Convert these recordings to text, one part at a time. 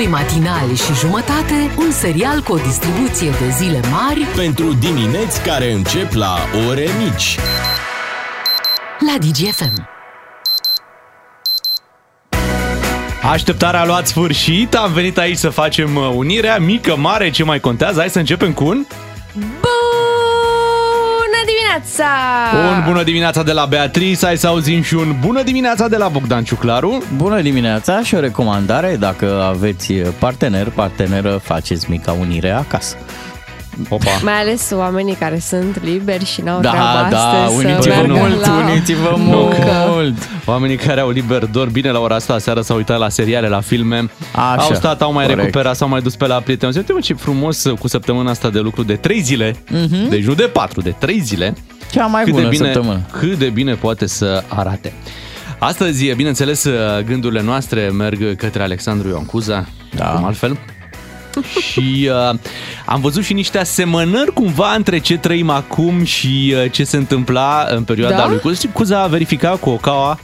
Doi matinali și jumătate, un serial cu o distribuție de zile mari Pentru dimineți care încep la ore mici. la DGFM. Așteptarea a luat sfârșit, am venit aici să facem uh, unirea, mică, mare, ce mai contează. Hai să începem cu un... Bună dimineața! Un bună dimineața de la Beatrice, hai să auzim și un bună dimineața de la Bogdan Ciuclaru. Bună dimineața și o recomandare, dacă aveți partener, parteneră, faceți mica unire acasă. Opa. Mai ales oamenii care sunt liberi și n-au Da, treaba da, astăzi uniți-vă să meargă mult, la... uniți-vă muncă. mult. Oamenii care au liber dor bine la ora asta, seara s-au uitat la seriale, la filme, Așa, au stat, au mai corect. recuperat, s-au mai dus pe la prieteni. Uite mă ce frumos uh, cu săptămâna asta de lucru de 3 zile, deci nu de 4, de 3 zile. Cea Mhm. mai cât bună de bine, săptămână. Cât de bine poate să arate. Astăzi, bineînțeles, gândurile noastre merg către Alexandru Ioan Cuza, Da. cum altfel. și uh, am văzut și niște asemănări cumva între ce trăim acum și uh, ce se întâmpla în perioada Da? lui Cuza. Cuza a verificat cu Ocawa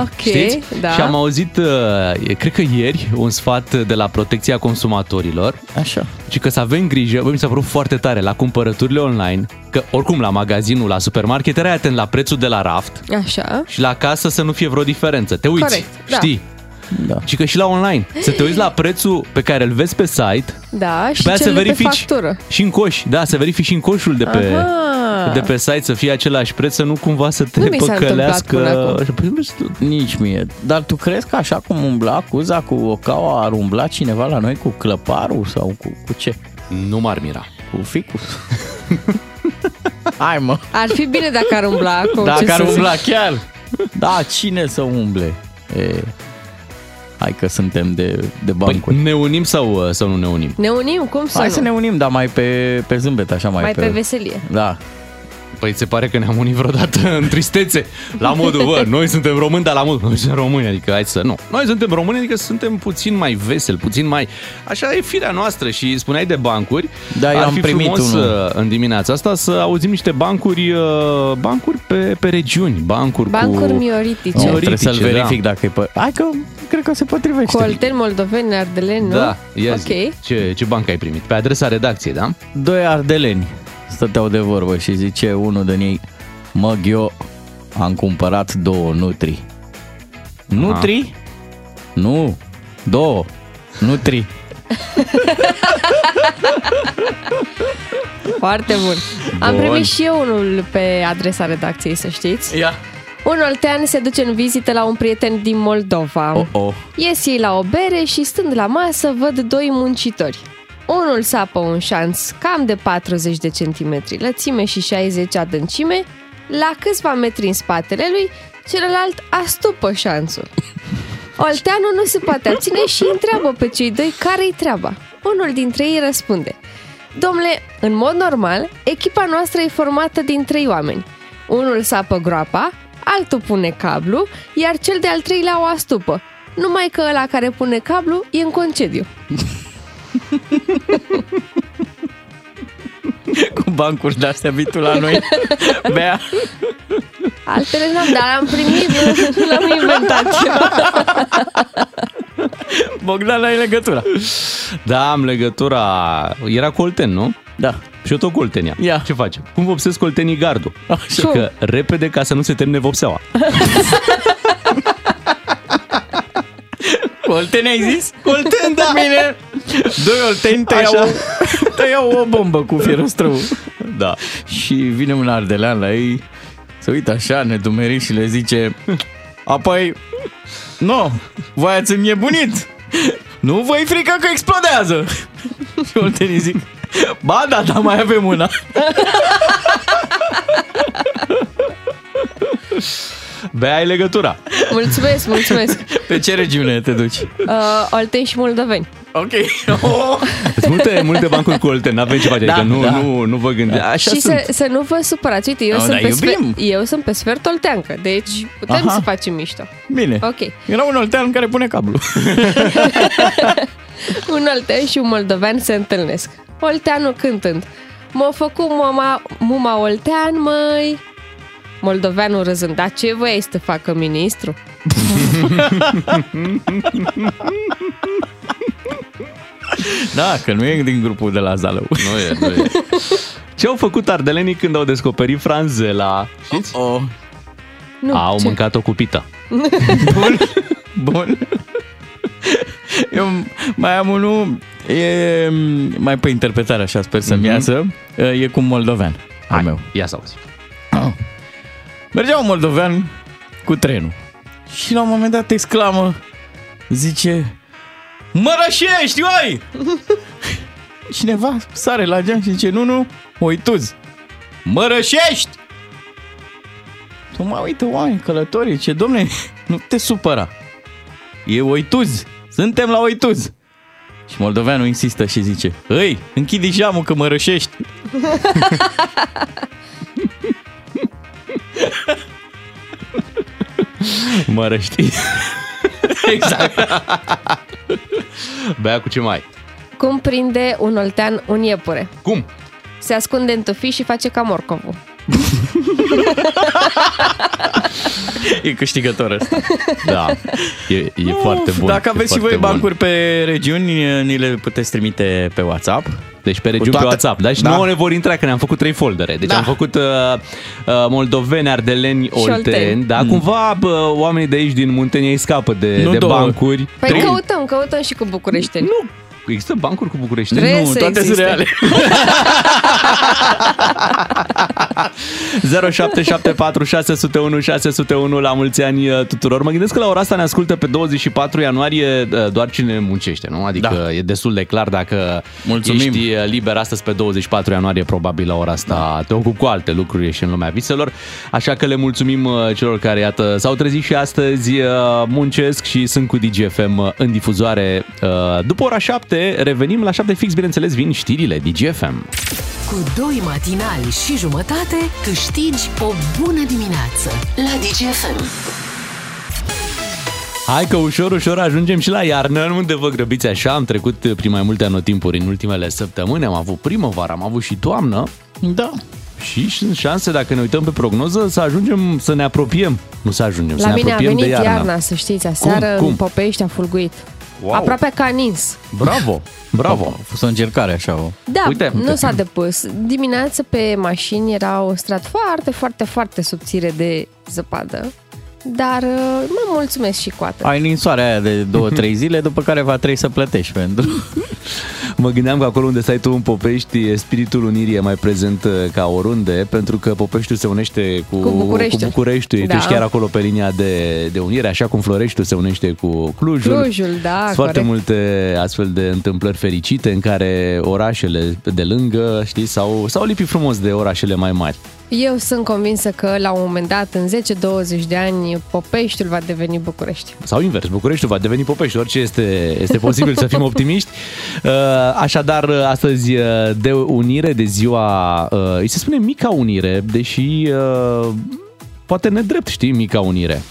Ok, Știți? da. Și am auzit, uh, cred că ieri, un sfat de la protecția consumatorilor, Așa. și că să avem grijă, bă, mi s-a părut foarte tare, la cumpărăturile online, că oricum la magazinul, la supermarket, erai atent la prețul de la raft Așa. și la casă să nu fie vreo diferență. Te uiți, Corect, da. știi? Da. Și că și la online, să te uiți la prețul pe care îl vezi pe site Da, și pe aia cel să de pe verifici factură. și în coș, da, să verifici și în coșul de pe, Aha. de pe site să fie același preț, să nu cumva să te Nu mi s-a întâmplat până păcălească. acum. Păi, nu știu, Nici mie. Dar tu crezi că așa cum umbla Cuza cu Ocaua, ar umbla cineva la noi cu clăparul sau cu, cu ce? Nu m-ar mira. Cu ficus? Hai mă. Ar fi bine dacă ar umbla cu ce Dacă ar să zic. umbla chiar. Da, cine să umble? E, hai că suntem de, de bancuri. Păi, ne unim sau, uh, sau nu ne unim? Ne unim, cum să Hai nu? să ne unim, dar mai pe, pe zâmbet, așa mai, Mai pe veselie. Da. Păi se pare că ne-am unit vreodată în tristețe. La modul, bă, noi suntem români, dar la modul, noi suntem români, adică hai să nu. Noi suntem români, adică suntem puțin mai veseli, puțin mai... Așa e firea noastră și spuneai de bancuri. Da, eu Ar am fi primit frumos unul. uh, în dimineața asta să auzim niște bancuri, uh, bancuri pe, pe regiuni, bancuri, Bancuri cu... mioritice. Oh, Mioritice, trebuie să-l da. verific dacă e pe... Hai că cred că se potrivește. Colteni, moldoveni, ardeleni, nu? Da, ia zi. Ok. Ce, ce bancă ai primit? Pe adresa redacției, da? Doi ardeleni stăteau de vorbă și zice unul din ei, mă, eu am cumpărat două nutri. Nutri? Nu, două. Nutri. Foarte bun. Am Bun. primit și eu unul pe adresa redacției, să știți. Ia. Un oltean se duce în vizită la un prieten din Moldova. Oh, oh. Ies ei la o bere și stând la masă văd doi muncitori. Unul sapă un șanț cam de 40 de centimetri lățime și 60 adâncime, la câțiva metri în spatele lui, celălalt astupă șanțul. Olteanul nu se poate abține și îi întreabă pe cei doi care-i treaba. Unul dintre ei răspunde Domnule, în mod normal, echipa noastră e formată din trei oameni. Unul sapă groapa, altul pune cablu, iar cel de-al treilea o astupă. Numai că ăla care pune cablu e în concediu. Cu bancuri de-astea vii tu la noi. Bea. Altele n-am, dar am primit, nu l-am inventat. Bogdan, ai legătura. Da, am legătura... Era Colten, nu? Da. Și eu tot Coltenia. Ia. Ce facem? Cum vopsesc coltenii gardul? Și Cum? că repede ca să nu se termine vopseaua. Olteni ai zis? Olteni, da. Bine. Doi olteni tăiau, tăiau o bombă cu fierăstrău. Da. Și vine un ardelean la ei, se uită așa, nedumerit și le zice Apoi, nu, voi ați înnebunit. Nu vă frică că explodează. Și oltenii zic, ba da, dar mai avem una. Bea ai legătura. Mulțumesc, mulțumesc. Pe ce regiune te duci? Uh, Olteni și moldoveni. Ok. Oh. Sunt multe, multe bancuri cu Colten, n-avem ce face, Da, adică nu, da. nu, nu vă gândiți. Așa și sunt. să, să nu vă supărați, uite, eu, No, sunt dar pe iubim. sfert, eu sunt pe sfert olteancă, deci putem Aha. să facem mișto. Bine. Ok. Era un oltean care pune cablu. Un oltean și un moldovean se întâlnesc. Olteanul cântând. M-a făcut mama, muma oltean, măi. Moldoveanul râzând, dar ce voiai să te facă ministru? Da, că nu e din grupul de la Zalău. Nu e, nu e. Ce au făcut ardelenii când au descoperit franzela? Știți? Oh, Nu, Au ce? mâncat-o cu pită. bun, bun. Eu mai am unul, e mai pe interpretare așa, sper să-mi iasă, e cu un moldovean al meu. Ia să auzi. Mergea un moldovean cu trenul și la un moment dat exclamă, zice, Mărășești, oi! Cineva sare la geam și zice, nu, nu, oituz, Mărășești! Tu mă uită oameni călătorii, ce domne, nu te supăra. E oituz, suntem la oituz. Și moldoveanul insistă și zice, Îi, închide geamul că mă rășești. Mă răști. Exact. Bea cu ce mai? Cum prinde un oltean un iepure? Cum? Se ascunde în tufi și face ca morcovul. E câștigător ăsta. Da. E, e foarte bun. Dacă e aveți și voi foarte bun. bancuri pe regiuni, ni le puteți trimite pe WhatsApp. Deci pe regiuni Cu toate- pe WhatsApp, da? Și Da. nouă ne vor intra, că ne-am făcut trei foldere. Deci Da. am făcut uh, uh, moldoveni, ardeleni, olteni. olteni. Da, cumva bă, oamenii de aici din Muntenia îi scapă de, Mm. Nu de două. bancuri. Păi Trei. căutăm, căutăm și cu București. Nu, există bancuri cu București. Vrei nu, să toate sunt existe. reale. 0774 601 601 la mulți ani uh, tuturor. Mă gândesc că la ora asta ne ascultă pe 24 ianuarie uh, doar cine muncește, nu? Adică Da. e destul de clar dacă Mulțumim. ești uh, liber astăzi pe 24 ianuarie, probabil la ora asta te ocupi cu alte lucruri și în lumea viselor. Așa că le mulțumim uh, celor care, iată, s-au trezit și astăzi, uh, muncesc și sunt cu DGFM uh, în difuzoare. Uh, După ora 7, revenim la 7 fix, bineînțeles, vin știrile DGFM. Cu doi matinali și jumătate câștigi o bună dimineață la DGFM. Hai că ușor, ușor ajungem și la iarnă, unde vă grăbiți așa, am trecut prin mai multe anotimpuri în ultimele săptămâni, am avut primăvară, am avut și toamnă Da. și sunt șanse, dacă ne uităm pe prognoză, să ajungem să ne apropiem, nu să ajungem, să La ne mine a apropiem venit de iarnă. iarna, să știți, aseară Cum? Cum? în Popești a fulguit. Wow. Aproape ca nins. Bravo, bravo. A fost o încercare așa. O... Da, Uite. nu s-a depus. Dimineața pe mașini era un strat foarte, foarte, foarte subțire de zăpadă. Dar uh, mă mulțumesc și cu atât. Ai ninsoarea aia de 2-3 zile, după care va trebui să plătești pentru... Mă gândeam că acolo unde stai tu în Popești, spiritul unirii e mai prezent uh, ca oriunde, pentru că Popeștiul se unește cu, Cu Bucureștiul. cu Bucureștiul. Da. Tu ești chiar acolo pe linia de, de unire, așa cum Floreștiul se unește cu Clujul. Clujul, da, Sunt foarte corect. multe astfel de întâmplări fericite în care orașele de lângă, știi, s-au, s-au lipit frumos de orașele mai mari. Eu sunt convinsă că la un moment dat, în 10-20 de ani, Popeștiul va deveni București. Sau invers, Bucureștiul va deveni Popești, orice este, este posibil să fim optimiști. Uh, Așadar, astăzi uh, de unire, de ziua, uh, îi se spune mica unire, deși uh, poate nedrept, știi, mica unire.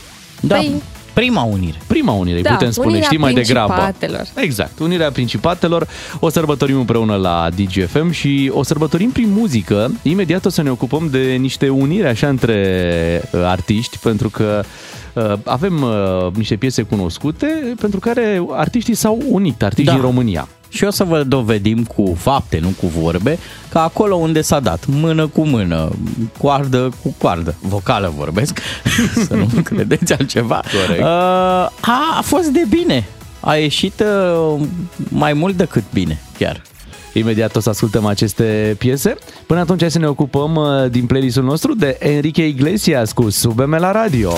Da, Păi- prima unire. Prima unire, Da, putem spune, unirea știi, mai degrabă. principatelor. Exact, unirea principatelor. O sărbătorim împreună la DGFM și o sărbătorim prin muzică. Imediat o să ne ocupăm de niște unire așa între uh, artiști, pentru că uh, avem uh, niște piese cunoscute pentru care artiștii s-au unit, artiștii Da. din România. Și o să vă dovedim cu fapte, nu cu vorbe, că acolo unde s-a dat mână cu mână, coardă cu coardă, vocală vorbesc, să nu credeți altceva, Corect. Uh, a, a fost de bine. A ieșit uh, mai mult decât bine, chiar. Imediat o să ascultăm aceste piese. Până atunci hai să ne ocupăm uh, din playlistul nostru de Enrique Iglesias cu Subeme la radio.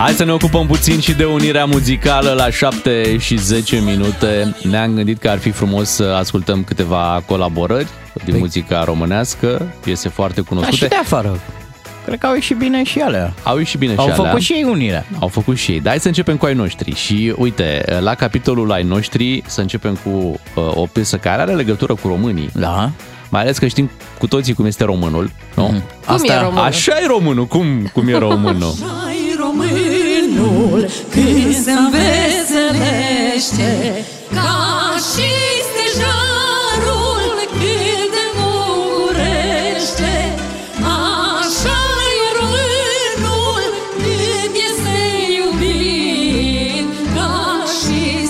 Hai să ne ocupăm puțin și de unirea muzicală la 7 și 10 minute. Ne-am gândit că ar fi frumos să ascultăm câteva colaborări din muzica românească, piese foarte Da, și cunoscute. de afară. Cred că au ieșit bine și alea. Au ieșit bine Au și alea. făcut și ei unirea. Au făcut și ei. Dar hai să începem cu ai noștri. Și uite, la capitolul ai noștri să începem cu uh, o piesă care are legătură cu românii. Da. Mai ales că știm cu toții cum este românul, nu? Mhm. Cum e românul? Așa e românul, cum, cum e românul? Ai românul când se înveselește Ca și stejarul când înmurește Așa e românul când este iubit Ca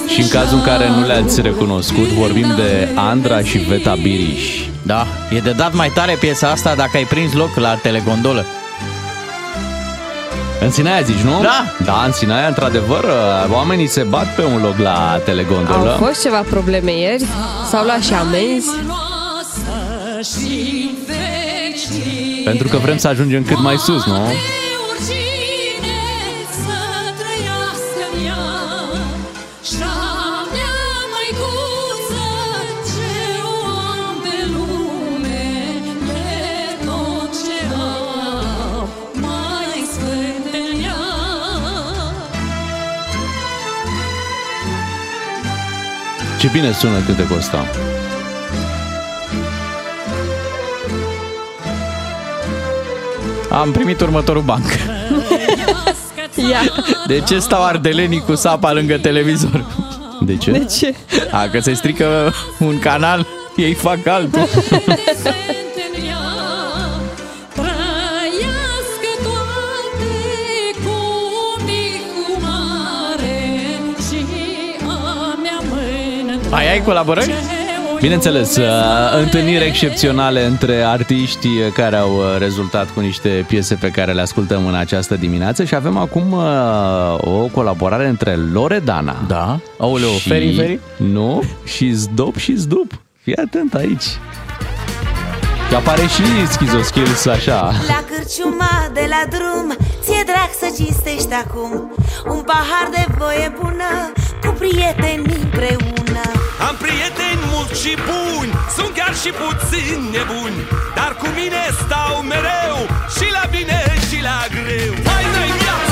Și în cazul în care nu le-ați recunoscut, vorbim de Andra și Veta Biriș. Da, e de dat mai tare piesa asta dacă ai prins loc la telegondolă. În Sinaia zici, nu? Da. Da, în Sinaia, într-adevăr, oamenii se bat pe un loc la Au telegondolă. fost ceva probleme ieri? S-au luat și amenzi? noastră și vecii. Pentru că vrem să ajungem cât mai sus, nu? Ce bine sună cântecul ăsta. Am primit următorul banc. Ia, De ce stau ardelenii cu sapa lângă televizor? De ce? de ce? A, că se strică un canal, ei fac altul. Ai, ai colaborări? Bineînțeles, uh, întâlniri excepționale între artiști care au uh, rezultat cu niște piese pe care le ascultăm în această dimineață și avem acum uh, o colaborare între Loredana. Da. Aoleu, și... Feri, Feri? Nu, și Zdop și Zdup. Fii atent aici. Și apare și Schizoskills așa. La cârciuma de la drum Ție drag să cinstești acum Un pahar de voie bună Cu prieteni împreună Am prieteni mulți și buni Sunt chiar și puțin nebuni Dar cu mine stau mereu Și la bine și la greu. Faină-i viața, zi-o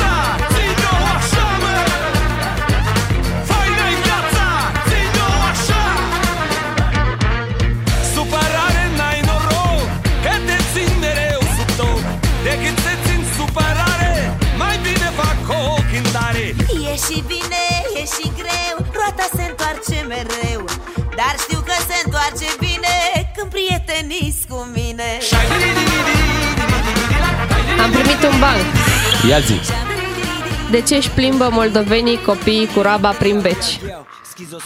și bine, e și greu Roata se întoarce mereu Dar știu că se întoarce bine Când prietenii cu mine Am primit un banc. Ia zi. De ce își plimbă moldovenii copiii cu roaba prin beci?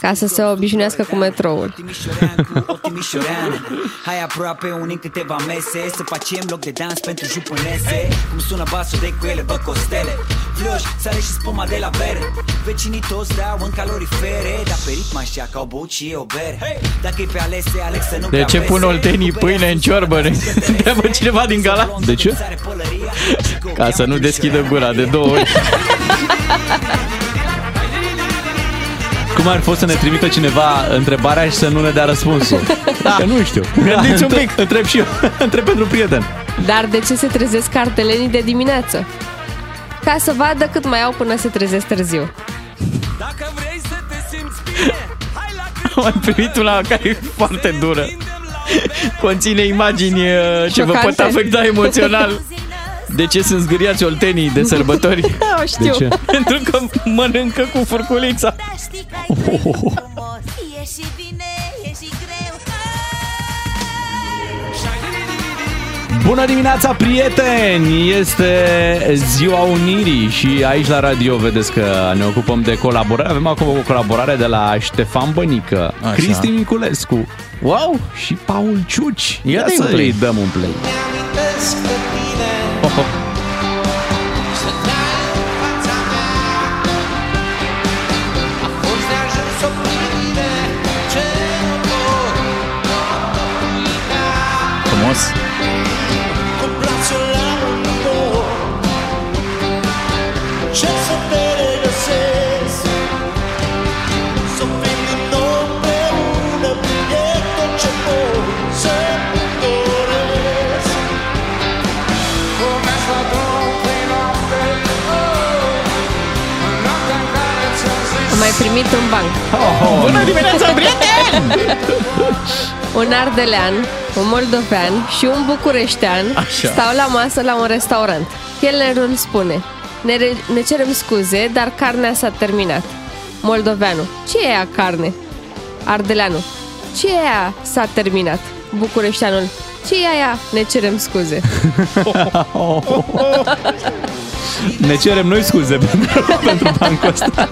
Ca să se obișnuiască cu metroul. Timișorean cu o timișoreană Hai aproape unii în câteva mese Să facem loc de dans pentru jupânese Cum sună basul de cu ele, bă costele Flioși, sare și spuma de la bere Vecinii toți dau în calorifere Dar pe ritm așa că au băut și eu o bere Dacă e pe alese, Alex să nu De prea ce pese. pun oltenii pâine în ciorbă? Ne întreabă cineva din gala. De ce? Ca să nu deschidă gura de două ori. Cum ar fost să ne trimită cineva întrebarea și să nu ne dea răspunsul? Da. Că nu știu. Gândiți un pic. Întreb și eu. Întreb pentru prieten. Dar de ce se trezesc cartelenii de dimineață? Ca să vadă cât mai au până se trezesc târziu. Dacă vrei să te simți bine Hai la Am mai primit una care e foarte dură. Conține imagini uh, ce vă pot Șocante. afecta emoțional. De ce sunt zgâriați oltenii de sărbători? O știu. De ce? Pentru că mănâncă cu furculița. Dar știi că ai frumos E și bine, e și greu Bună dimineața, prieteni! Este ziua Unirii și aici la radio vedeți că ne ocupăm de colaborare. Avem acum o colaborare de la Ștefan Bănică, Așa. Cristi Miculescu Wow! și Paul Ciuci. Ia Ia dă-i un să play. îi dăm un play. Oh. Primit un banc. Bună dimineața, prieteni! Un ardelean, un moldovean și un bucureștean Așa. stau la masă la un restaurant. Chelnerul spune, ne, re- ne cerem scuze, dar carnea s-a terminat. Moldoveanu, ce e aia carne? Ardeleanu, ce e aia s-a terminat? Bucureșteanul, ce e aia? Ne cerem scuze. Ne cerem noi scuze pentru, pentru bancul ăsta.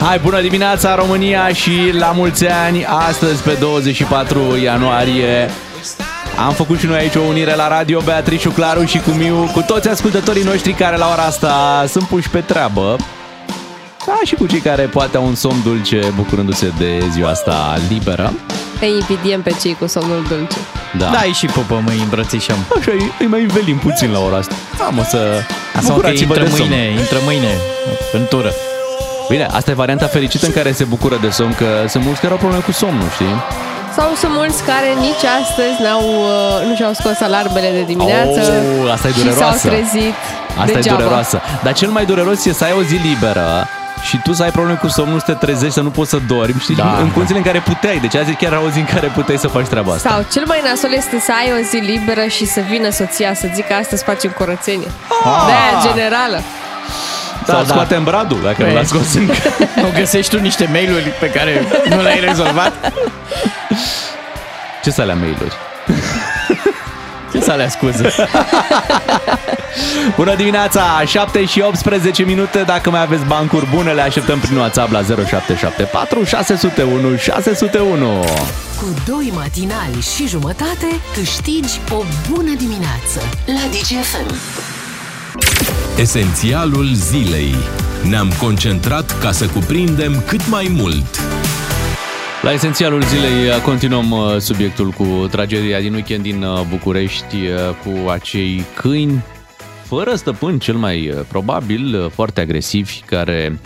Hai, bună dimineața România și la mulți ani astăzi pe 24 ianuarie. Am făcut și noi aici o unire la radio, Beatrice, Claru și cu Miu, cu toți ascultătorii noștri care la ora asta sunt puși pe treabă. Da, și cu cei care poate au un somn dulce bucurându-se de ziua asta liberă. Îi invidiem pe cei cu somnul dulce. Da. Da, și pupăm, îi îmbrățișăm. Așa, îi- îi mai învelim puțin la ora asta. Da, mă, să Asta că bucurați-vă intră de somn. mâine, intră mâine în tură. Bine, asta e varianta fericită în care se bucură de somn, că sunt mulți care au probleme cu somnul, știi? Sau sunt mulți care nici astăzi n-au, uh, nu și-au scos alarmele de dimineață Oh, asta e și dureroasă. s-au trezit Asta degeaba. e dureroasă. Dar cel mai dureros e să ai o zi liberă și tu să ai probleme cu somnul, să te trezești, să nu poți să dormi, știi? Da. în condițiile în care puteai. Deci azi chiar era o zi în care puteai să faci treaba asta. Sau cel mai nasol este să ai o zi liberă și să vină soția să zică astăzi facem curățenie. Ah! De aia generală. Sau Da, da. scoatem bradul, dacă nu Păi. l-a scos încă. Nu găsești tu niște mail-uri pe care nu le-ai rezolvat? Ce să alea mail-uri? Ce să alea scuze? Bună dimineața, 7 și 18 minute. Dacă mai aveți bancuri bune, le așteptăm prin WhatsApp la 0774 601 601. Cu doi matinali și jumătate câștigi o bună dimineață la DGFM. Esențialul zilei. Ne-am concentrat ca să cuprindem cât mai mult. La esențialul zilei uh, continuăm uh, subiectul cu tragedia din weekend din uh, București uh, cu acei câini fără stăpân, cel mai uh, probabil, uh, foarte agresivi, care uh,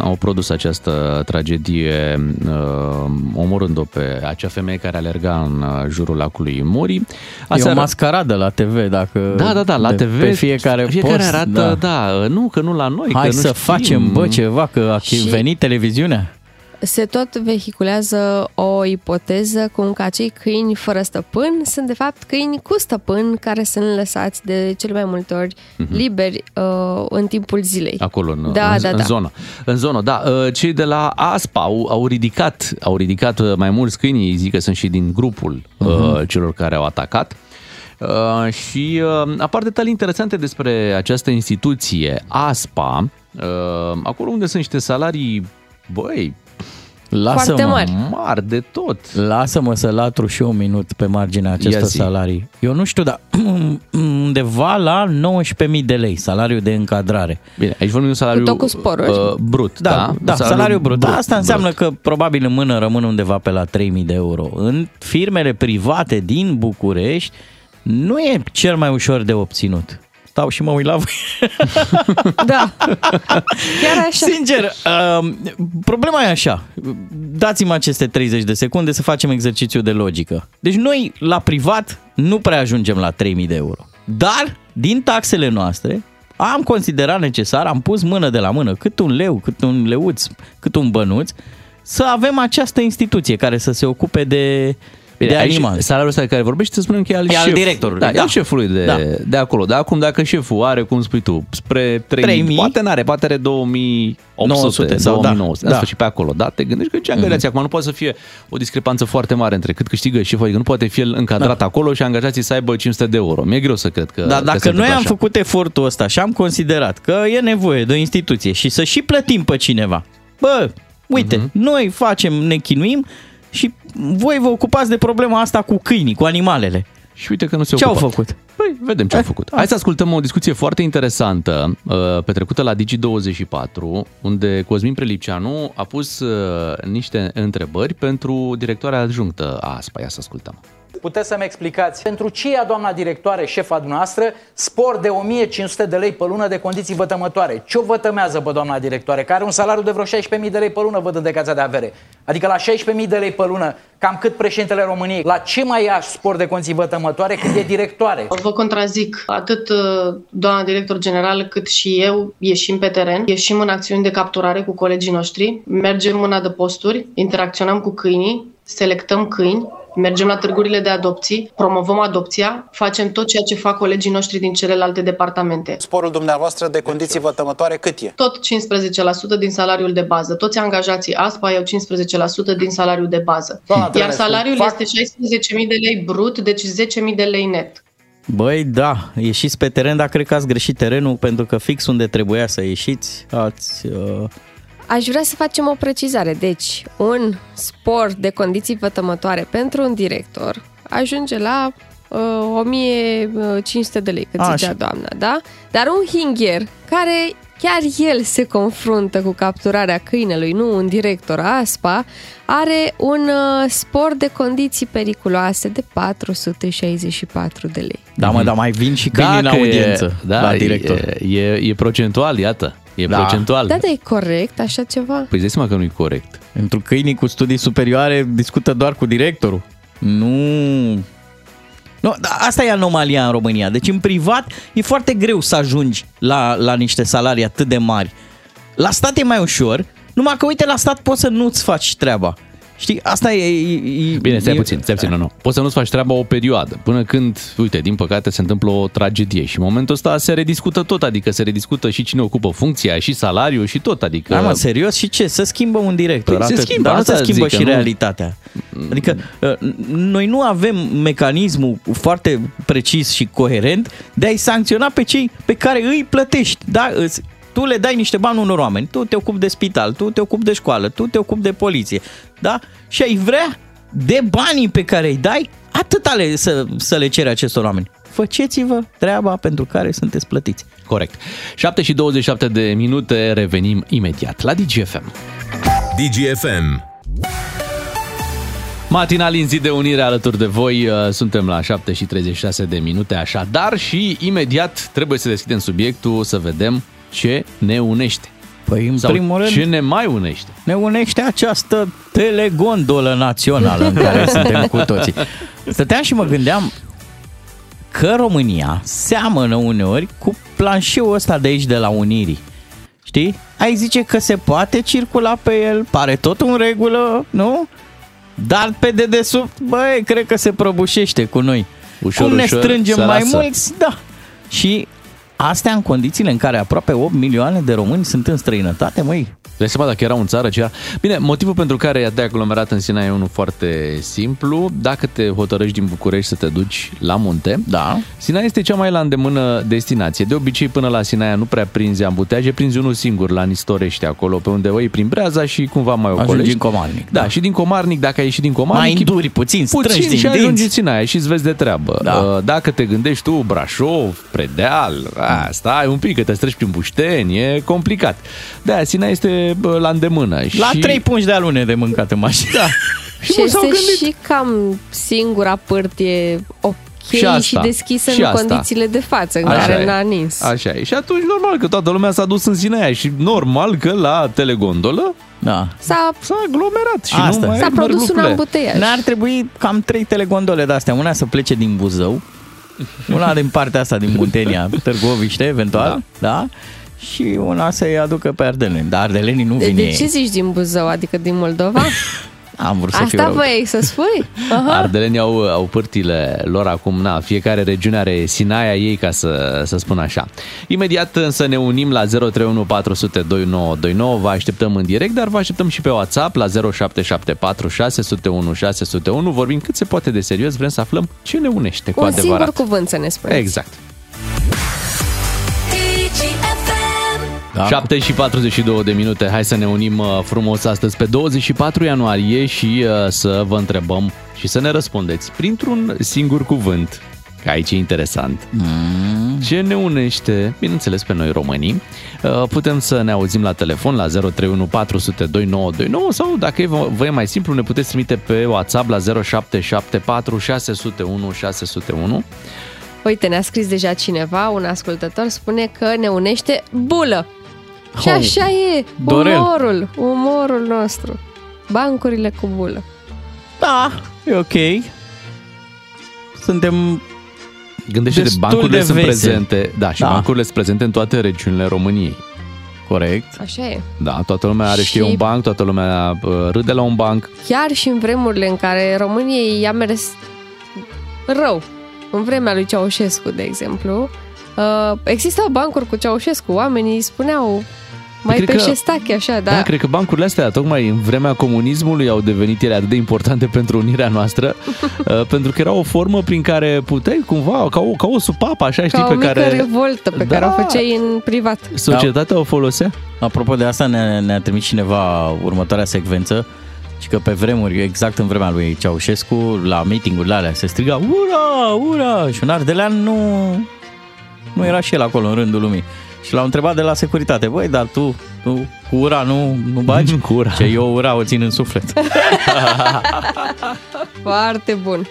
au produs această tragedie uh, omorând-o pe acea femeie care alerga în uh, jurul lacului Mori. E o mascaradă la TV, dacă... Da, da, da, la de- TV Pe fiecare, fiecare post, arată, da. da, nu, că nu la noi, Hai că nu să știm. facem, bă, ceva, că a Și- venit televiziunea. Se tot vehiculează o ipoteză cum că acei câini fără stăpân sunt de fapt câini cu stăpân care sunt lăsați de cele mai multe ori liberi uh, în timpul zilei. Acolo, în, Da, în, da, în da. zonă. În zonă, da. Uh, Cei de la ASPA au, au ridicat au ridicat uh, mai mulți câini, ei zic că sunt și din grupul uh, celor care au atacat. Uh, și uh, apar detalii interesante despre această instituție, ASPA, uh, acolo unde sunt niște salarii, băi, Lasă-mă, Foarte mari. mari de tot. lasă-mă să latru și eu un minut pe marginea acestor Ia zi. salarii. Eu nu știu, dar undeva la 19.000 de lei, salariul de încadrare. Bine, aici vorbim de un salariu Cu tot cu sporuri. uh, brut, Da, da? da, da salariul brut. brut. Asta înseamnă brut. că probabil în mână rămân undeva pe la 3000 de euro. În firmele private din București nu e cel mai ușor de obținut. Stau și mă uit la voi. Da. Chiar așa. Sincer, uh, problema e așa. Dați-mi aceste 30 de secunde să facem exercițiu de logică. Deci noi, la privat, nu prea ajungem la 3000 de euro. Dar, din taxele noastre, am considerat necesar, am pus mână de la mână, cât un leu, cât un leuț, cât un bănuț, să avem această instituție care să se ocupe de, de aici animale. Salariul ăsta de care vorbești, să spunem că e al, E al șef- directorului, Da, e da. al șefului de, Da. de acolo. Dar acum, dacă șeful are, cum spui tu, spre 3000, 3000, poate n-are, poate are 2800 900 sau da, 2900, da. asta și pe acolo. Da, te gândești că ce angajați acum nu poate să fie o discrepanță foarte mare între cât câștigă șeful, adică nu poate fi el încadrat Da. acolo și angajații să aibă 500 de euro. Mi-e greu să cred că Dar că dacă se noi întâmplă am așa. făcut efortul ăsta și am considerat că e nevoie de o instituție și să și plătim pe cineva, bă, uite, Mhm. uh-huh. noi facem, ne chinuim și voi vă ocupați de problema asta cu câinii, cu animalele. Și uite că nu se Ce au ocupă. făcut? Păi, vedem ce au făcut. Hai să ascultăm o discuție foarte interesantă uh, petrecută la Digi24, unde Cosmin Prelipceanu a pus uh, niște întrebări pentru directoarea adjunctă a ASPA. Ia să ascultăm. Puteți să-mi explicați pentru ce ia doamna directoare, șefa dumneavoastră, spor de 1500 de lei pe lună de condiții vătămătoare? Ce o vătămează pe doamna directoare, care are un salariu de vreo 16.000 de lei pe lună, văd în decația de avere? Adică la 16.000 de lei pe lună, cam cât președintele României, la ce mai ia spor de condiții vătămătoare când e directoare? Vă contrazic. Atât uh, doamna director general cât și eu ieșim pe teren, ieșim în acțiuni de capturare cu colegii noștri, mergem în adăposturi, interacționăm cu câinii, selectăm câini, mergem la târgurile de adopții, promovăm adopția, facem tot ceea ce fac colegii noștri din celelalte departamente. Sporul dumneavoastră de condiții vătămătoare cât e? Tot 15% din salariul de bază. Toți angajații ASPA iau 15% din salariul de bază. Doamna Iar Tănăscu, salariul fac- este 16.000 de lei brut, deci 10.000 de lei net. Băi, da, ieșiți pe teren, dar cred că ați greșit terenul pentru că fix unde trebuia să ieșiți, ați... Uh, Aș vrea să facem o precizare. Deci, un sport de condiții vătămătoare pentru un director ajunge la uh, 1500 de lei, cât Așa. zicea doamna, da? Dar un hingher care chiar el se confruntă cu capturarea câinelui, nu un director ASPA, are un uh, sport de condiții periculoase de 464 de lei. da, mă, dar mai vin și câinii în Dacă e- audiență da, la director. E, e, e procentual, iată. E Da. procentual. Da, dar e corect așa ceva? Păi îți dai seama că nu e corect. Pentru câinii cu studii superioare discută doar cu directorul. Nu... Nu, da, asta e anomalia în România. Deci în privat e foarte greu să ajungi la, la niște salarii atât de mari. La stat e mai ușor, numai că uite, la stat poți să nu-ți faci treaba. Știi, asta e... e, e Bine, stai e, puțin, stai puțin, nu, nu. Poți să nu-ți faci treaba o perioadă, până când, uite, din păcate se întâmplă o tragedie și în momentul ăsta se rediscută tot, adică se rediscută și cine ocupă funcția, și salariul, și tot, adică... Da, mă, serios? Și ce? Să schimbă un director. Păi se atât. schimbă, Dar nu asta se schimbă zic, și că nu- realitatea. Adică uh, noi nu avem mecanismul foarte precis și coerent de a-i sancționa pe cei pe care îi plătești. Da? Îți- Tu le dai niște bani unor oameni, tu te ocupi de spital, tu te ocupi de școală, tu te ocupi de poliție, da? Și ai vrea de banii pe care îi dai, atât ale să, să le cere acestor oameni. Făceți-vă treaba pentru care sunteți plătiți. Corect. 7 și 27 de minute, revenim imediat la DGFM. DGFM. Matinal în zi de unire alături de voi, uh, suntem la 7 și 36 de minute așadar și imediat trebuie să deschidem subiectul să vedem ce ne unește. Păi, în Sau primul rând, ce ne mai unește. ne unește această telegondolă națională în care suntem cu toții. Stăteam și mă gândeam că România seamănă uneori cu planșeul ăsta de aici de la Unirii. Știi? Ai zice că se poate circula pe el, pare tot în regulă, nu? Dar pe dedesubt, băi, cred că se prăbușește cu noi. Ușor, Cum ne ușor strângem se mai lasă. mulți, da. Și astea în condițiile în care aproape 8 milioane de români sunt în străinătate, măi, Dai seama dacă erau în țară ce era. Bine, motivul pentru care e de aglomerat în Sina e unul foarte simplu. Dacă te hotărăști din București să te duci la munte, da. Sina este cea mai la îndemână destinație. De obicei, până la Sinaia nu prea prinzi ambuteaje, prinzi unul singur la Nistorește, acolo pe unde o iei prin Breaza și cumva mai Ajungi ocolești. în Comarnic, Da, da. și din Comarnic, dacă ai ieșit din Comarnic... Mai înduri puțin, strângi puțin din și ajungi în dinți. Sinaia și îți vezi de treabă. Da. Uh, Dacă te gândești tu, Brașov, Predeal, a, stai un pic, că te streci prin Bușteni, e complicat. De-aia Sina este bă, la îndemână. La și... trei pungi de alune de mâncat în mașină. Da. Și mulți s-au este gândit. și cam singura pârtie ok Și și, asta, deschisă și în asta. condițiile de față, în Așa care e. n-a nins. Așa e. Și atunci normal că toată lumea s-a dus în Sinaia și normal că la telegondolă Da. S-a, s-a aglomerat și Asta. nu mai s-a merg produs un lucrurile. ambuteiaj. Ne-ar trebui cam trei telegondole de astea. Una să plece din Buzău, una din partea asta din Muntenia, Târgoviște, eventual, da? da? Și una să-i aducă pe ardeleni. Dar ardelenii nu De, vin de ei. ce zici din Buzău, adică din Moldova? Am vrut să fiu Asta rău. voiai să spui? Aha. Ardelenii au, au pârtile lor acum, na, fiecare regiune are sinaia ei, ca să, să spun așa. Imediat însă ne unim la 031 400 2929, vă așteptăm în direct, dar vă așteptăm și pe WhatsApp la 0774 601 601. Vorbim cât se poate de serios, vrem să aflăm ce ne unește cu Un adevărat. singur cuvânt să ne spuneți. Exact. Da. 7 și 42 de minute. Hai să ne unim uh, frumos astăzi pe 24 ianuarie și uh, să vă întrebăm și să ne răspundeți printr-un singur cuvânt. Că aici e interesant. Mm. Ce ne unește, bineînțeles, pe noi românii? Uh, Putem să ne auzim la telefon la 031 400 2929 sau, dacă e vă e mai simplu, ne puteți trimite pe WhatsApp la 0774 601 601. Uite, ne-a scris deja cineva, un ascultător, spune că ne unește bulă. Și Oh. așa e, Dorel. umorul, umorul nostru. Bancurile cu bulă. Da, e ok. Suntem Gândește-te, Destul bancurile de sunt veseli. prezente, da, și Da. bancurile sunt prezente în toate regiunile României. corect. Așa e. Da, toată lumea are, Și- știe un banc, toată lumea uh, râde la un banc. Chiar și în vremurile în care României i-a mers rău, în vremea lui Ceaușescu, de exemplu, uh, existau bancuri cu Ceaușescu. Oamenii spuneau, Mai Cred pe că- șestache, așa, da. Da, cred că bancurile astea, tocmai în vremea comunismului, au devenit ele atât de importante pentru unirea noastră, uh, pentru că era o formă prin care puteai cumva, ca o, ca o supapă, așa, știi, Ca o pe mică care revoltă pe Da. care o făceai în privat. societatea o folosea. Apropo de asta, ne, ne-a trimis cineva următoarea secvență și că pe vremuri, exact în vremea lui Ceaușescu, la meetingurile alea se striga Ura, ura! Și un ardelean nu, nu era și el acolo în rândul lumii. Și l-au întrebat de la securitate, băi, dar tu, tu cu ura nu, nu bagi? cu ura. Ce eu ura o țin în suflet. Foarte bun.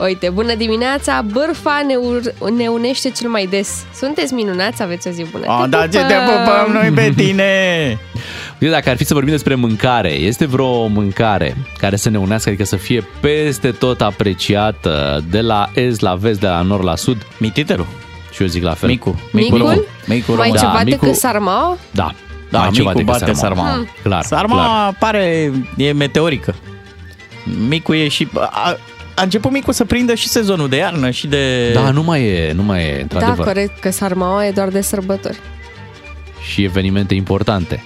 Uite, bună dimineața, bârfa ne, ur- ne unește cel mai des. Sunteți minunați, aveți o zi bună. A, Te da, ce te pupăm! pupăm noi pe tine! Uite, dacă ar fi să vorbim despre mâncare, este vreo mâncare care să ne unească, adică să fie peste tot apreciată, de la est la vest, de la nord la sud? Mititelul. Și eu zic la fel. Micu. Micul? român. Micul Mai român. ceva Da, decât micul- sarmao? Da. Da, mai ceva micul decât bate sarma. sarma. Hmm. Clar, Sarma clar. pare, e meteorică. Micul e și... A, a început micul să prindă și sezonul de iarnă și de... Da, nu mai e, nu mai e, Da, într-adevăr. corect, că sarmao e doar de sărbători. și evenimente importante.